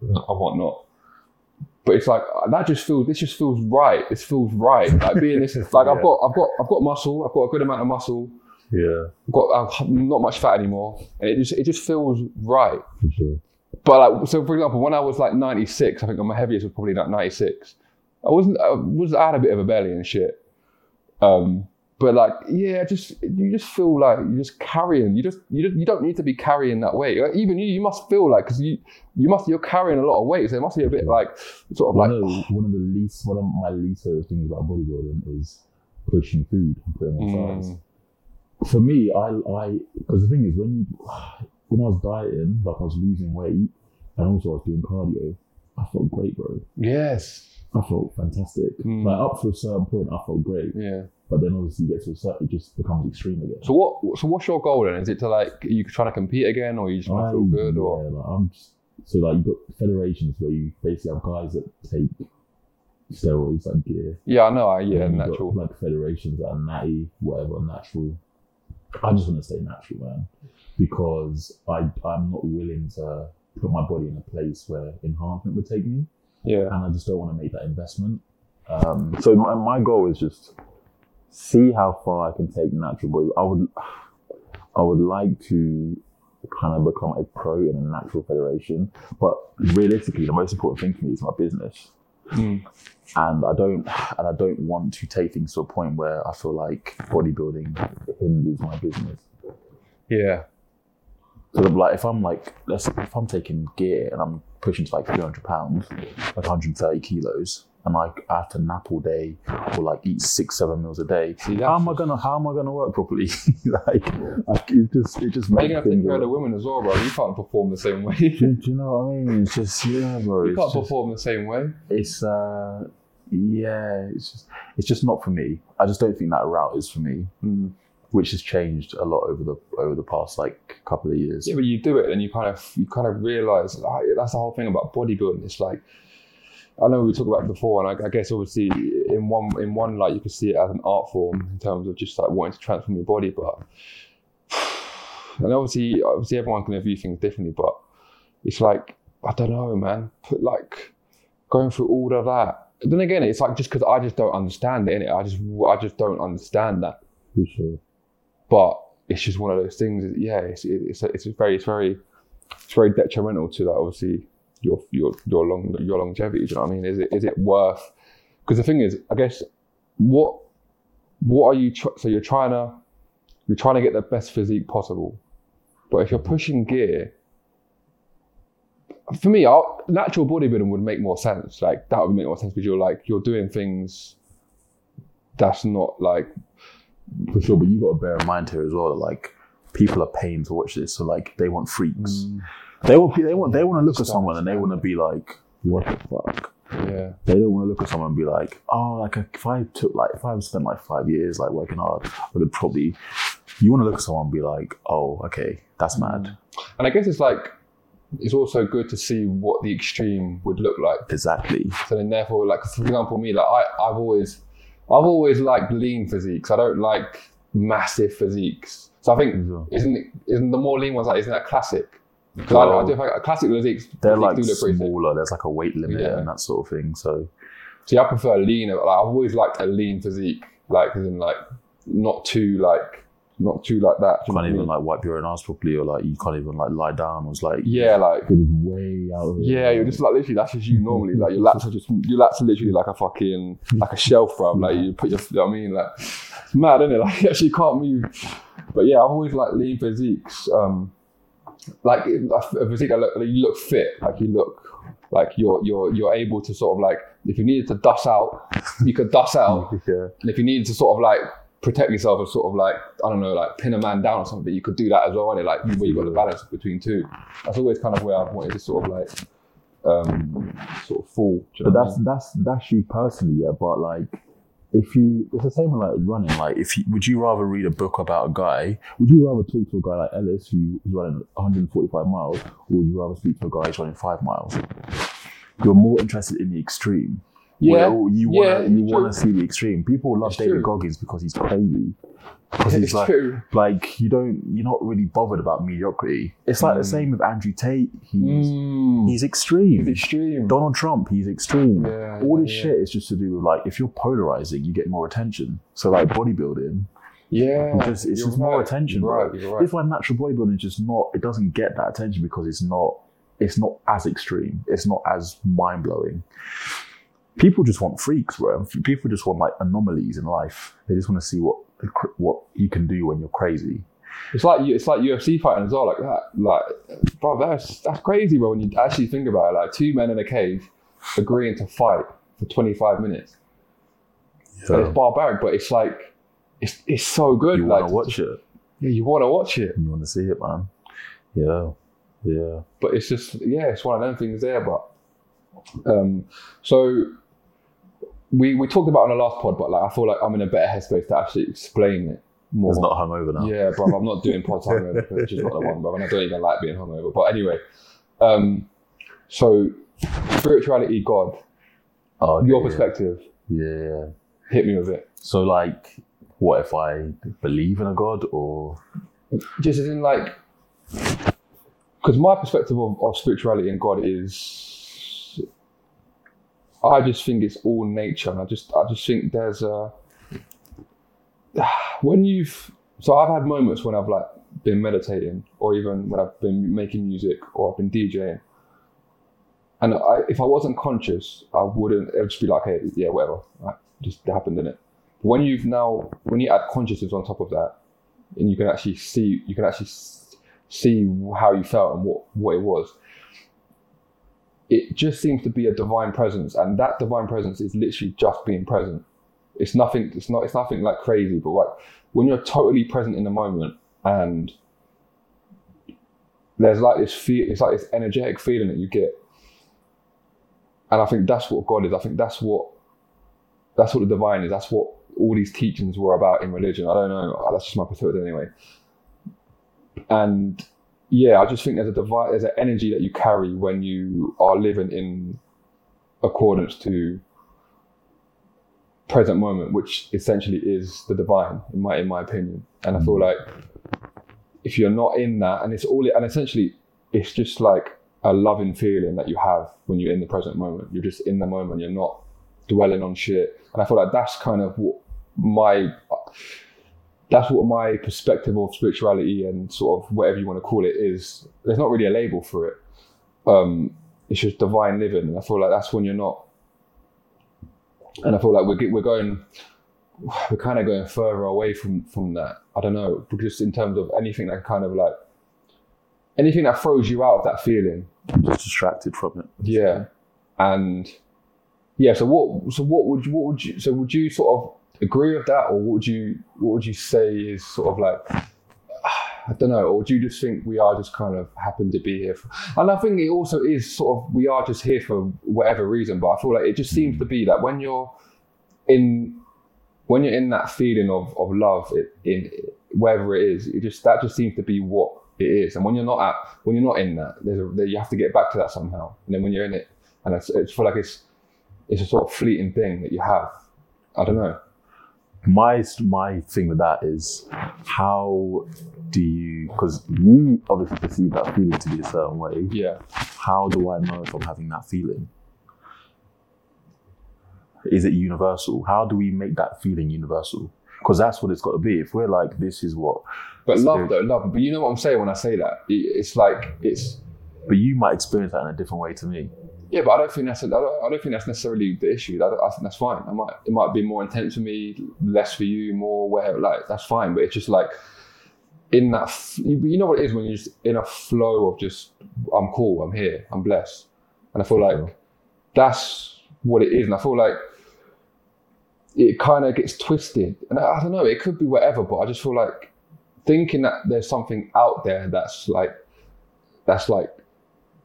and whatnot. But it's like that just feels this just feels right. This feels right. Like being this like I've got I've got I've got muscle. I've got a good amount of muscle. Yeah, I've got I've not much fat anymore, and it just it just feels right. for sure. But like so, for example, when I was like 96, I think my heaviest was probably like 96. I wasn't I was I had a bit of a belly and shit. Um, but like yeah, just you just feel like you're just carrying. You just you just, you don't need to be carrying that weight. Like, even you, you must feel like because you you must you're carrying a lot of weight, so it must be a bit like sort of One like of, one of the least, one of my least favorite things about bodybuilding is pushing food and putting on size. Mm. For me, I, I, because the thing is, when you, when I was dieting, like I was losing weight, and also I was doing cardio, I felt great, bro. yes, I felt fantastic. Mm. Like up to a certain point, I felt great, yeah. but then obviously you get to a certain, it just becomes extreme again. So what so what's your goal then? Is it to like are you trying to compete again, or you just want to feel good, or yeah, like I'm just, so like you've got federations where you basically have guys that take steroids like gear. yeah, I know, I yeah, And you've got, natural. like federations that are natty, whatever, natural. I just want to stay natural, man, because I I'm not willing to put my body in a place where enhancement would take me, Yeah, and I just don't want to make that investment. Um, so my, my goal is just see how far I can take natural body. I would I would like to kind of become a pro in a natural federation, but realistically, the most important thing for me is my business Mm. and I don't and I don't want to take things to a point where I feel like bodybuilding hinders my business. yeah, So like if I'm like let's if I'm taking gear and I'm pushing to like 300 pounds, like 130 kilos, and like I have to nap all day or like eat six seven meals a day. See, how am I gonna how am I gonna work properly? like I, it just it just makes gonna have to take things. care of the women as well, bro. You can't perform the same way. do, do you know what I mean? It's just yeah, bro. you can't just- perform the same way. it's uh yeah it's just it's just not for me i just don't think that route is for me Mm. Which has changed a lot over the over the past like couple of years Yeah, but you do it, and you kind of you kind of realize like, that's the whole thing about bodybuilding. It's like I know we talked about it before, and I, I guess obviously in one in one light you could see it as an art form in terms of just like wanting to transform your body, but and obviously obviously everyone's going to view things differently, but it's like I don't know, man. Put like going through all of that. Then again, it's like just because I just don't understand it, innit? I just I just don't understand that for sure but it's just one of those things. Yeah, it's it's it's very it's very it's very detrimental to that. Obviously, your your your long your longevity. Do you know what I mean? Is it is it worth? Because the thing is, I guess what what are you? Tr- so you're trying to you're trying to get the best physique possible, but if you're pushing gear. For me, I'll, natural bodybuilding would make more sense. Like that would make more sense because you're like you're doing things that's not like for sure but you got to bear in mind here as well that like people are paying to watch this so like they want freaks mm. they want they want they want to look at someone and they want to be like what the fuck Yeah. They don't want to look at someone and be like, oh, like if I took like if I spent like five years like working hard, I could probably. You want to look at someone and be like, oh, okay, that's mad. Mm. And I guess it's like it's also good to see what the extreme would look like. Exactly. So then, therefore, like for example, me, like I, I've always, I've always liked lean physiques. I don't like massive physiques. So I think isn't it, isn't the more lean ones like isn't that classic? 'Cause I, I do classic physiques. They're physiques like do look pretty smaller. There's like a weight limit Yeah. and that sort of thing. So See, I prefer lean. Like I've always liked a lean physique, like as in like not too like not too like that. you can't even like wipe your own ass properly, or like you can't even like lie down. It was like yeah, like it was way out of. Yeah, you're just like literally that's just you normally. Like your lats are just your lats are literally like a fucking like a shelf, bro. Like you put your you know what I mean? Like it's mad, isn't it? Like you actually can't move. But yeah, I've always like lean physiques. Um like a physique that look like you look fit, like you look like you're you're you're able to sort of like if you needed to dust out, you could dust out. yeah. And if you needed to sort of like protect yourself and sort of like, I don't know, like pin a man down or something, you could do that as well. And like where you got the balance between two. That's always kind of where I've wanted to sort of like um sort of fall. But what I that's mean? that's that's you personally, yeah. But like, if you, it's the same with like running. Like, if you would you rather read a book about a guy? Would you rather talk to a guy like Ellis who is running 145 miles, or would you rather speak to a guy who's running five miles? You're more interested in the extreme. Yeah, Well, you yeah, want to you want to see the extreme. People love It's David true. Goggins because he's crazy. Because he's it's like, true. like you don't, you're not really bothered about mediocrity. It's like the Mm. same with Andrew Tate. He's Mm, he's extreme. it's extreme. Donald Trump, he's extreme. Yeah, All yeah, this yeah. shit is just to do with like if you're polarizing, you get more attention. So like bodybuilding, Yeah, just, it's just more attention. Right, right. Why natural bodybuilding is just not. It doesn't get that attention because it's not. It's not as extreme. It's not as mind blowing. People just want freaks, bro. People just want like anomalies in life. They just want to see what what you can do when you're crazy. It's like you- it's like UFC fighting as well, like that. Like, bro, that's that's crazy, bro. When you actually think about it, like two men in a cage agreeing to fight for 25 minutes. So it's barbaric, but it's like it's it's so good. you like want to watch it. Yeah, you want to watch it, You want to see it, man. Yeah, yeah. but it's just yeah, it's one of them things there. But um, so we we talked about on the last pod, but like I feel like I'm in a better headspace to actually explain it more. It's not hungover now. Yeah, bro, I'm not doing pods hungover, which is not the one, bro. And I don't even like being hungover. But anyway, um, so spirituality, God, Oh, your yeah. perspective, Yeah, yeah. hit me with it. So, like, what if I believe in a god or? Just as in like, because my perspective of, of spirituality and God is, I just think it's all nature, and I just I just think there's a when you've so I've had moments when I've like been meditating, or even when I've been making music, or I've been DJing, and I, if I wasn't conscious, I wouldn't. It would just be like, hey, yeah, whatever, like, just happened in it. When you've now, when you add consciousness on top of that, and you can actually see, you can actually see how you felt and what what it was. It just seems to be a divine presence, and that divine presence is literally just being present. It's nothing. It's not. It's nothing like crazy, but like when you're totally present in the moment and there's like this feel it's like this energetic feeling that you get and i think that's what god is i think that's what that's what the divine is that's what all these teachings were about in religion i don't know that's just my perspective anyway and yeah i just think there's a divine there's an energy that you carry when you are living in accordance to present moment which essentially is the divine in my in my opinion. And i feel mm. like if you're not in that and it's all and essentially it's just like a loving feeling that you have when you're in the present moment. You're just in the moment. You're not dwelling on shit. And i feel like that's kind of what my that's what my perspective of spirituality and sort of whatever you want to call it is there's not really a label for it um it's just divine living and i feel like that's when you're not and i feel like we're, we're going we're kind of going further away from from that. I don't know, just in terms of anything that kind of like anything that throws you out of that feeling. Just distracted from it. Yeah, and yeah. So what? So what would you? What would you? So would you sort of agree with that, or what would you? What would you say is sort of like I don't know, or do you just think we are just kind of happen to be here? For, and I think it also is sort of we are just here for whatever reason. But I feel like it just seems to be that when you're in when you're in that feeling of of love, it, in wherever it is, it just that just seems to be what it is. And when you're not at when you're not in that, there's a, you have to get back to that somehow. And then when you're in it, and it's, it's feel like it's it's a sort of fleeting thing that you have. I don't know. My my thing with that is how do you because you obviously perceive that feeling to be a certain way Yeah. how do i know if i'm having that feeling is it universal how do we make that feeling universal because that's what it's got to be if we're like this is what But love though, love. But you know what I'm saying when I say that? It's like it's but you might experience that in a different way to me yeah, but I don't think that's I don't, I don't think that's necessarily the issue. I, I think that's fine. I might it might be more intense for me, less for you, more whatever. Like that's fine. But it's just like in that you you know what it is when you're just in a flow of just I'm cool, I'm here, I'm blessed, and I feel like Sure. that's what it is. And I feel like it kind of gets twisted, and I, I don't know. It could be whatever, but I just feel like thinking that there's something out there that's like that's like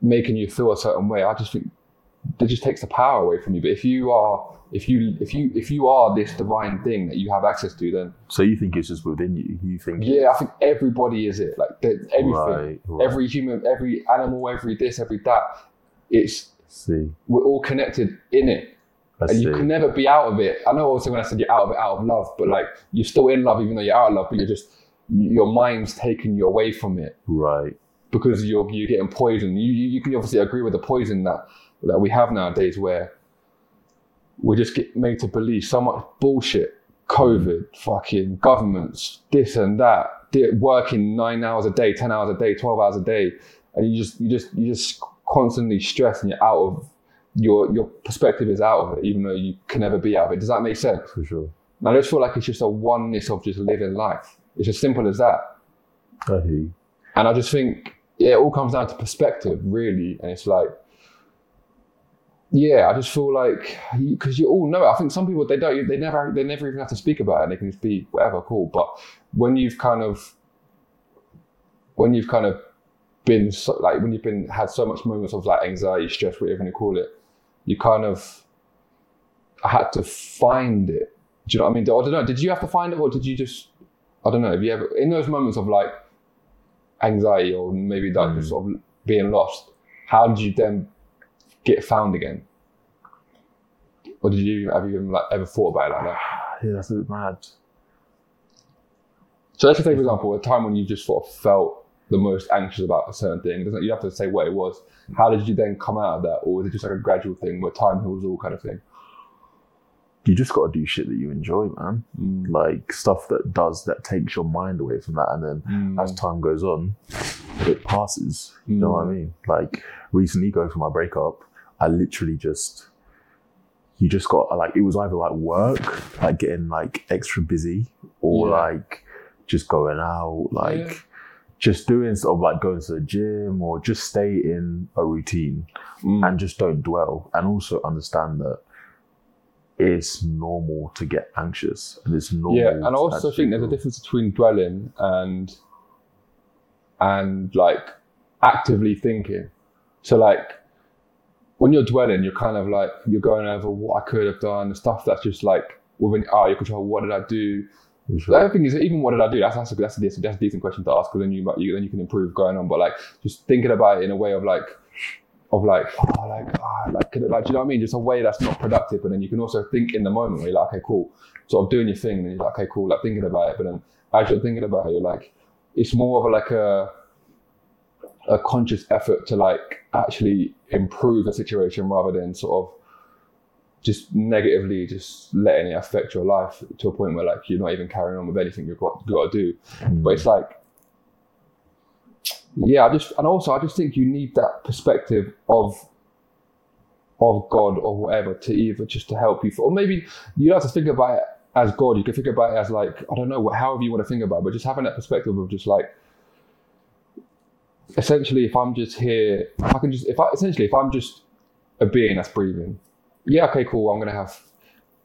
making you feel a certain way. I just think that just takes the power away from you. But if you are, if you, if you, if you are this divine thing that you have access to, then so you think it's just within you you think yeah, I think everybody is it. Like that- everything, right, right. every human, every animal, every this, every that. It's see we're all connected in it, I and see you can never be out of it. I know also when I said you're out of it, out of love, but like you're still in love even though you're out of love, but you're just your mind's taking you away from it right because you're you're getting poisoned. You, you you can obviously agree with the poison that that we have nowadays, where we just get made to believe so much bullshit. COVID, fucking governments, this and that, working nine hours a day, ten hours a day, twelve hours a day, and you just you just you just constantly stress and you're out of your your perspective is out of it, even though you can never be out of it. Does that make sense? for sure And I just feel like it's just a oneness of just living life. It's as simple as that. I hear you. And I just think it all comes down to perspective, really. And it's like, yeah, I just feel like because you all know it. I think some people they don't, they never, they never even have to speak about it. They can just be whatever, cool. But when you've kind of, when you've kind of been so, like when you've been had so much moments of like anxiety, stress, whatever you call it, you kind of I had to find it. Do you know what I mean? I don't know. Did you have to find it, or did you just? I don't know. Have you ever in those moments of like anxiety or maybe like just mm. sort of being lost? How did you then get found again? Or did you have you even like ever thought about it like that? Yeah, that's a bit mad. So let's just take for example a time when you just sort of felt the most anxious about a certain thing. Doesn't you have to say what it was? How did you then come out of that, or was it just like a gradual thing where time heals all kind of thing? You just got to do shit that you enjoy, man. Like stuff that does that takes your mind away from that, and then Mm. as time goes on, it passes. You know what I mean? Like recently, going through my breakup, I literally just you just got like it was either like work, like getting like extra busy, or Yeah. like just going out, like Yeah. just doing sort of like going to the gym, or just stay in a routine Mm. and just don't dwell, and also understand that. It's normal to get anxious, and it's normal. Yeah, and I also think there's a difference between dwelling and and like actively thinking. So like when you're dwelling, you're kind of like you're going over what I could have done, the stuff that's just like within oh your control. What did I do? For The other thing is even what did I do? That's that's a, that's a, decent, that's a decent question to ask because then you, you then you can improve going on. But like just thinking about it in a way of like of like oh like oh, like could it, like do you know what I mean? Just a way that's not productive. But then you can also think in the moment where you're like okay cool, sort of doing your thing, and you're like okay cool, like thinking about it. But then as you're thinking about it, you're like it's more of a, like a a conscious effort to like actually improve a situation rather than sort of just negatively just letting it affect your life to a point where like you're not even carrying on with anything you've got, got to do. Mm. But it's like, yeah, I just and also I just think you need that perspective of of God or whatever to either just to help you, for, or maybe you don't have to think about it as God. You can think about it as like I don't know, however you want to think about it, but just having that perspective of just like essentially, if I'm just here, if I can just if I essentially if I'm just a being that's breathing, yeah, okay, cool. I'm gonna have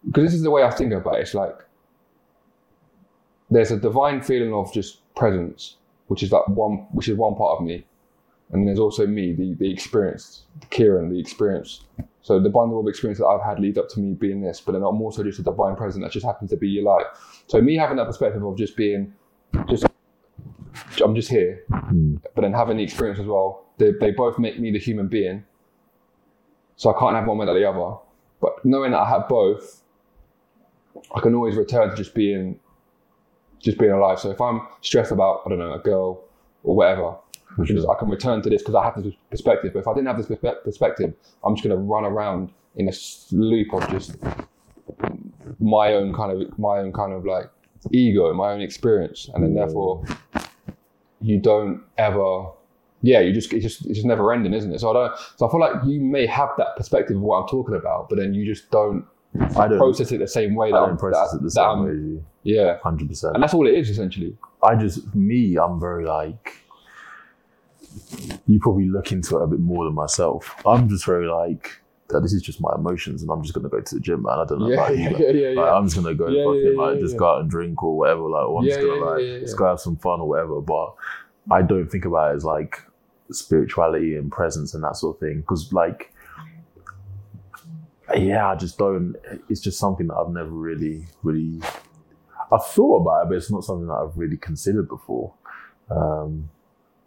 because this is the way I think about it. It's like there's a divine feeling of just presence, which is that one, which is one part of me, and then there's also me, the the experience, the Kieran, the experience. So the bundle of experience that I've had lead up to me being this, but then I'm also just a divine presence that just happens to be your life. So me having that perspective of just being, just I'm just here, hmm. but then having the experience as well. They they both make me the human being. So I can't have one without the other. But knowing that I have both, I can always return to just being just being alive. So if I'm stressed about, I don't know, a girl or whatever, I can, I can return to this because I have this perspective. But if I didn't have this perspective, I'm just going to run around in a loop of just my own kind of my own kind of like ego, my own experience, and then therefore you don't ever. Yeah, you just it's just it's just never ending, isn't it? So I don't. So I feel like you may have that perspective of what I'm talking about, but then you just don't I don't process it the same way that I don't process that- it the same I'm- way as you. Yeah, Hundred percent. and that's all it is essentially. I just me, I'm very like you probably look into it a bit more than myself. I'm just very like that this is just my emotions and I'm just gonna go to the gym man. I don't know Yeah, about you. yeah, yeah, Like, yeah. I'm just gonna go Yeah, fucking yeah, like just go out and drink or whatever, like or I'm just gonna like just go have some fun or whatever. But I don't think about it as like spirituality and presence and that sort of thing. Cause like yeah, I just don't it's just something that I've never really really I've thought about it, but it's not something that I've really considered before. Um,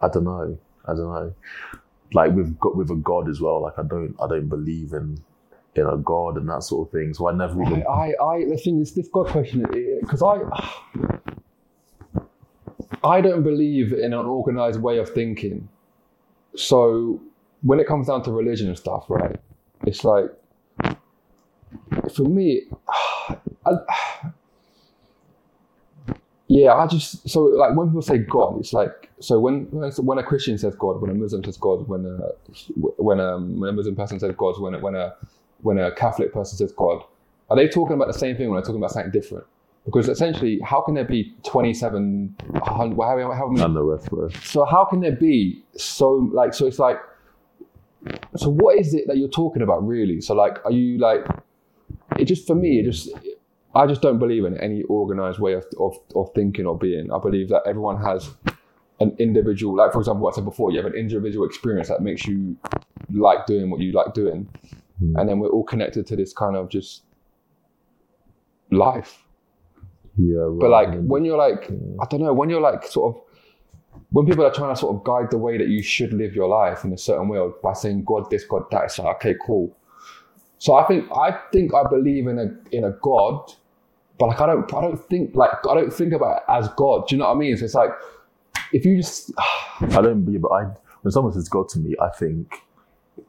I don't know. I don't know. Like we've got with a God as well. Like I don't, I don't believe in in a God and that sort of thing. So I never even. I, I, I the thing is, this God question, because I, I don't believe in an organized way of thinking. So when it comes down to religion and stuff, right? It's like, for me, I, yeah, I just so like when people say God, it's like so when when, a Christian says God, when a Muslim says God, when a when a, when a Muslim person says God, when a, when a when a Catholic person says God, are they talking about the same thing when they're talking about something different? Because essentially, how can there be 27, how, how, how many, And the rest, bro. so how can there be so, like, so it's like, so what is it that you're talking about really? So like, are you like, it just, for me, it just, I just don't believe in any organized way of, of, of thinking or being. I believe that everyone has an individual, like for example, what I said before, you have an individual experience that makes you like doing what you like doing. Hmm. And then we're all connected to this kind of just life. Yeah, But like when you're like, I don't know, when you're like sort of, when people are trying to sort of guide the way that you should live your life in a certain way or by saying God this, God that, it's like, okay, cool. So I think I think I believe in a in a God, but like I don't I don't think like I don't think about it as God. Do you know what I mean? So it's like if you just I don't believe. But I, when someone says God to me, I think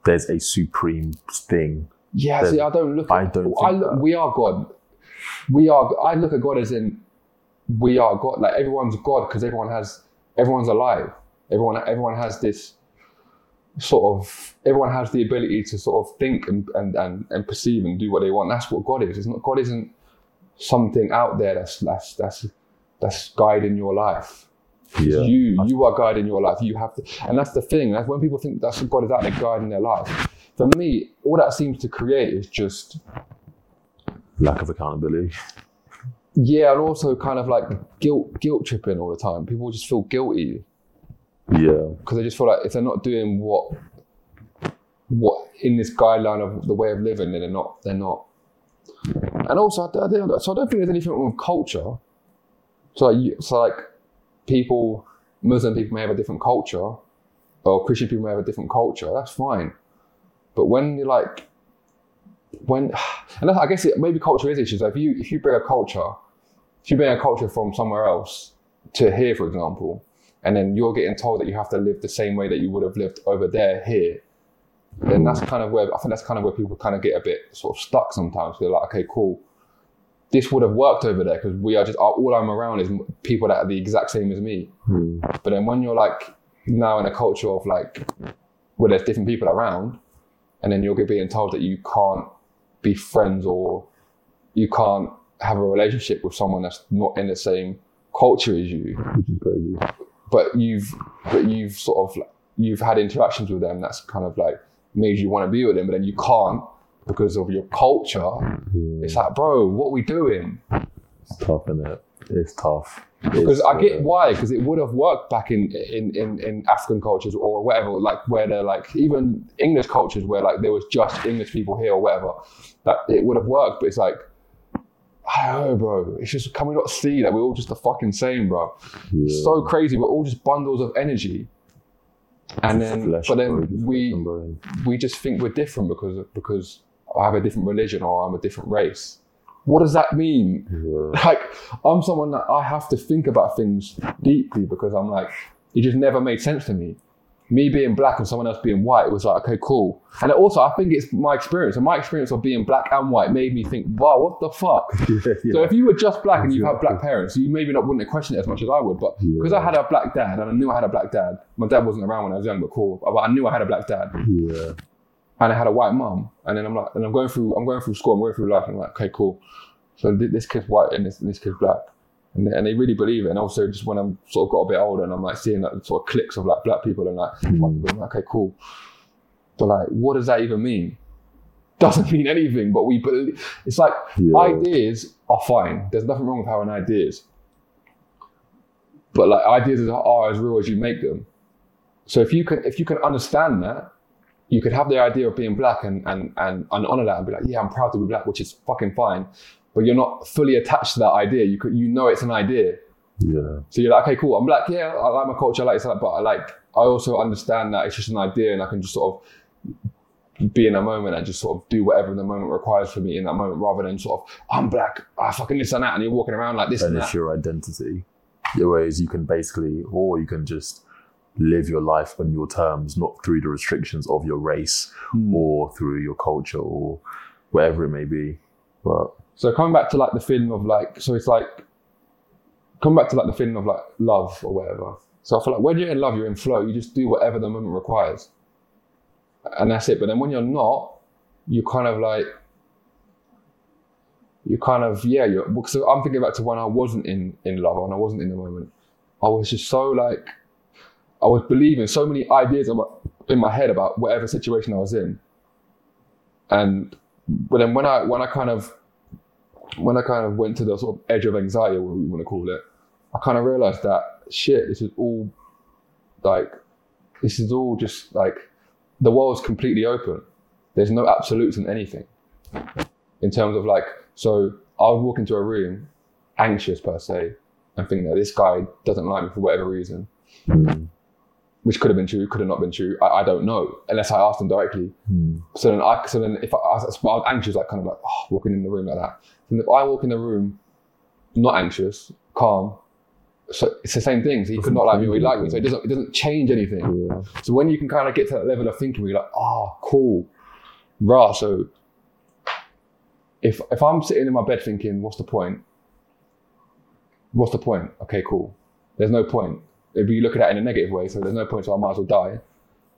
there's a supreme thing. yeah, see, I don't look. I don't I look, we are God. We are. I look at God as in we are God. Like everyone's God because everyone has everyone's alive. Everyone everyone has this sort of everyone has the ability to sort of think and, and, and, and perceive and do what they want. That's what God is. It's not God isn't something out there that's that's that's that's guiding your life. Yeah. You you are guiding your life. You have to, and that's the thing. That's when people think that's God is out there guiding their life. For me, all that seems to create is just Lack of accountability. yeah, and also kind of like guilt guilt tripping all the time. People just feel guilty Yeah. because I just feel like if they're not doing what what in this guideline of the way of living, then they're not they're not. And also, I, I so I don't think there's anything wrong with culture. So like, so like people, Muslim people may have a different culture, or Christian people may have a different culture. That's fine. But when you're like, when, and I guess it, maybe culture is issues. If you if you bring a culture, if you bring a culture from somewhere else to here, for example, and then you're getting told that you have to live the same way that you would have lived over there here, then that's kind of where I think that's kind of where people kind of get a bit sort of stuck sometimes. They're like, okay, cool, this would have worked over there because we are just all I'm around is people that are the exact same as me. Hmm. But then when you're like now in a culture of like where there's different people around, and then you're being told that you can't be friends or you can't have a relationship with someone that's not in the same culture as you, Which is crazy. But you've but you've sort of you've had interactions with them that's kind of like made you want to be with them, but then you can't because of your culture. Yeah. It's like, bro, what are we doing? It's tough, isn't it? It's tough. because I get why because it would have worked back in, in in in African cultures or whatever like where they're like even English cultures where like there was just English people here or whatever that it would have worked but it's like I don't know bro. It's just can we not see that we're all just the fucking same bro? Yeah. so crazy. We're all just bundles of energy. And then Flesh but then we we just think we're different because because I have a different religion or I'm a different race. What does that mean? Yeah. like I'm someone that I have to think about things deeply because I'm like it just never made sense to me. Me being black and someone else being white it was like okay cool. And also I think it's my experience and my experience of being black and white made me think wow what the fuck. yeah, yeah. So if you were just black and you had black parents, you maybe not wouldn't have questioned it as much as I would. But Yeah. because I had a black dad and I knew I had a black dad, my dad wasn't around when I was young, but cool. But I knew I had a black dad yeah. and I had a white mom. and then I'm like, and I'm going through, I'm going through school, I'm going through life, and I'm like, okay, cool. So this kid's white and this, and this kid's black, and they, and they really believe it. And also, just when I'm sort of got a bit older, and I'm like seeing like sort of cliques of like black people and like hmm. white people, I'm like, okay, cool. But like, what does that even mean? Doesn't mean anything. But we believe. It's like Yeah. ideas are fine. There's nothing wrong with having ideas. But like ideas are- are as real as you make them. So if you can if you can understand that, you could have the idea of being black and and and, and honor that and be like, yeah, I'm proud to be black, which is fucking fine. But you're not fully attached to that idea. You could you know it's an idea. Yeah. So you're like, okay, cool. I'm black. Yeah, I like my culture. I like it, but I like. I also understand that it's just an idea, and I can just sort of be in a moment and just sort of do whatever the moment requires for me in that moment, rather than sort of I'm black. I fucking this and that, and you're walking around like this and, and that. it's your identity. Whereas you can basically, or you can just live your life on your terms, not through the restrictions of your race Hmm. or through your culture or whatever it may be. But So coming back to like the feeling of like, so it's like coming back to like the feeling of like love or whatever. So I feel like when you're in love, you're in flow. You just do whatever the moment requires, and that's it. But then when you're not, you kind of like you kind of yeah. You're, because I'm thinking back to when I wasn't in in love and I wasn't in the moment. I was just so like I was believing so many ideas in my head about whatever situation I was in, and but then when I when I kind of when I kind of went to the sort of edge of anxiety, what we want to call it, I kind of realized that shit, this is all like, this is all just like, the world's completely open. There's no absolutes in anything. In terms of like, so I would walk into a room, anxious per se, and think that this guy doesn't like me for whatever reason, mm, which could have been true, could have not been true. I, I don't know unless I asked them directly. mm, So then I, so then if I, I, was, I was anxious, like kind of like oh, walking in the room like that. And if I walk in the room, not anxious, calm, so it's the same thing. So he could Doesn't like me or he change like me. So it doesn't, it doesn't change anything. yeah, So when you can kind of get to that level of thinking where you're like, oh, cool, rah. So if if I'm sitting in my bed thinking, what's the point? What's the point? Okay, cool. There's no point. If you look at that in a negative way, so there's no point, so I might as well die.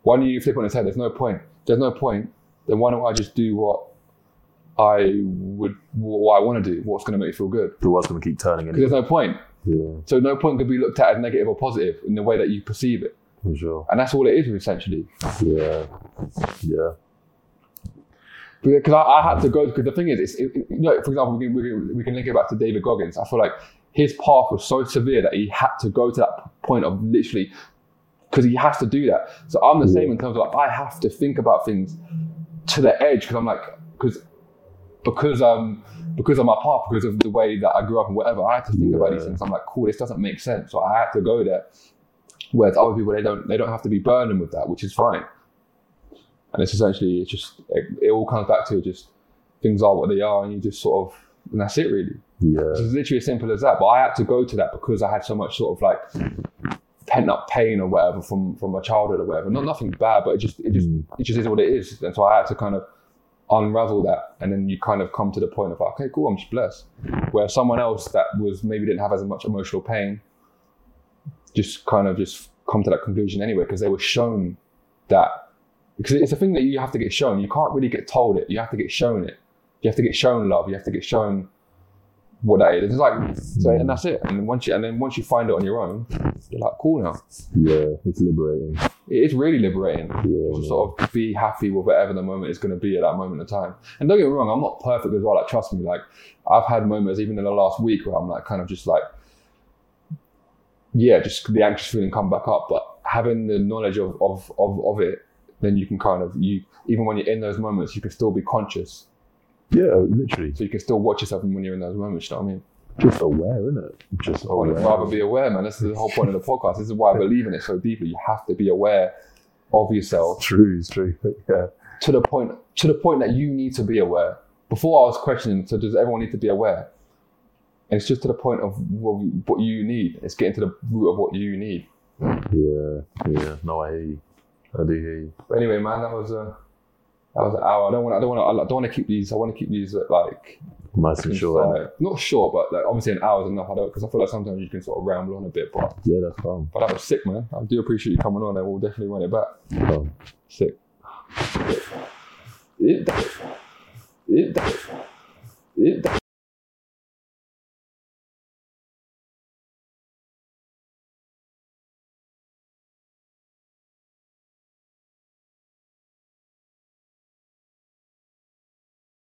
Why don't you flip on its head? There's no point. There's no point. Then why don't I just do what I would, what I want to do? What's going to make me feel good? the world's going to keep turning Because there's no point. Yeah, So no point could be looked at as negative or positive in the way that you perceive it, for sure. and that's all it is essentially. Yeah, yeah, because I, I had to go because the thing is, it's, it, it- you know, for example, we can, we, can, we can link it back to David Goggins. I feel like his path was so severe that he had to go to that point of literally because he has to do that. So I'm the same in terms of like I have to think about things to the edge because I'm like because because um because of my path because of the way that I grew up and whatever I had to think about these things. I'm like cool, this doesn't make sense, so I had to go there. Whereas other people they don't they don't have to be burdened with that, which is fine. And it's essentially it's just it, it all comes back to just things are what they are, and you just sort of and that's it really. Yeah, It's literally as simple as that. But I had to go to that because I had so much sort of like pent up pain or whatever from from my childhood or whatever. Not nothing bad, but it just it just Mm. it just is what it is. And so I had to kind of unravel that, and then you kind of come to the point of like, okay, cool, I'm just blessed. Where someone else that was maybe didn't have as much emotional pain, just kind of just come to that conclusion anyway because they were shown that because it's a thing that you have to get shown. You can't really get told it. You have to get shown it. You have to get shown love. You have to get shown what that is. It's like so, and mm. that's it. And once you and then once you find it on your own, you're like, cool now. yeah. It's liberating. It is really liberating yeah, to Yeah, sort of be happy with whatever the moment is going to be at that moment in time. And don't get me wrong, I'm not perfect as well. Like trust me, like I've had moments even in the last week where I'm like kind of just like yeah, just the anxious feeling come back up. But having the knowledge of of of, of it, then you can kind of you even when you're in those moments, you can still be conscious. Yeah, literally. So you can still watch yourself when you're in those moments. You know what I mean? Just aware, isn't it? Just aware. rather be aware, man. This is the whole point of the podcast. This is why I believe in it so deeply. You have to be aware of yourself True, it's true. Yeah. to the point to the point that you need to be aware. Before I was questioning, so does everyone need to be aware? And it's just to the point of what you need. It's getting to the root of what you need. Yeah, yeah. No, I hear you. I do hear you. But anyway, man, that was a that was an hour. I don't want. I don't want. I don't want to keep these. I want to keep these uh, like Nice and short. not short, but like obviously an hour is enough. I don't because I feel like sometimes you can sort of ramble on a bit. But Yeah, that's calm. but that was sick, man. I do appreciate you coming on, and we'll definitely run it back. calm. Sick. It, it, it,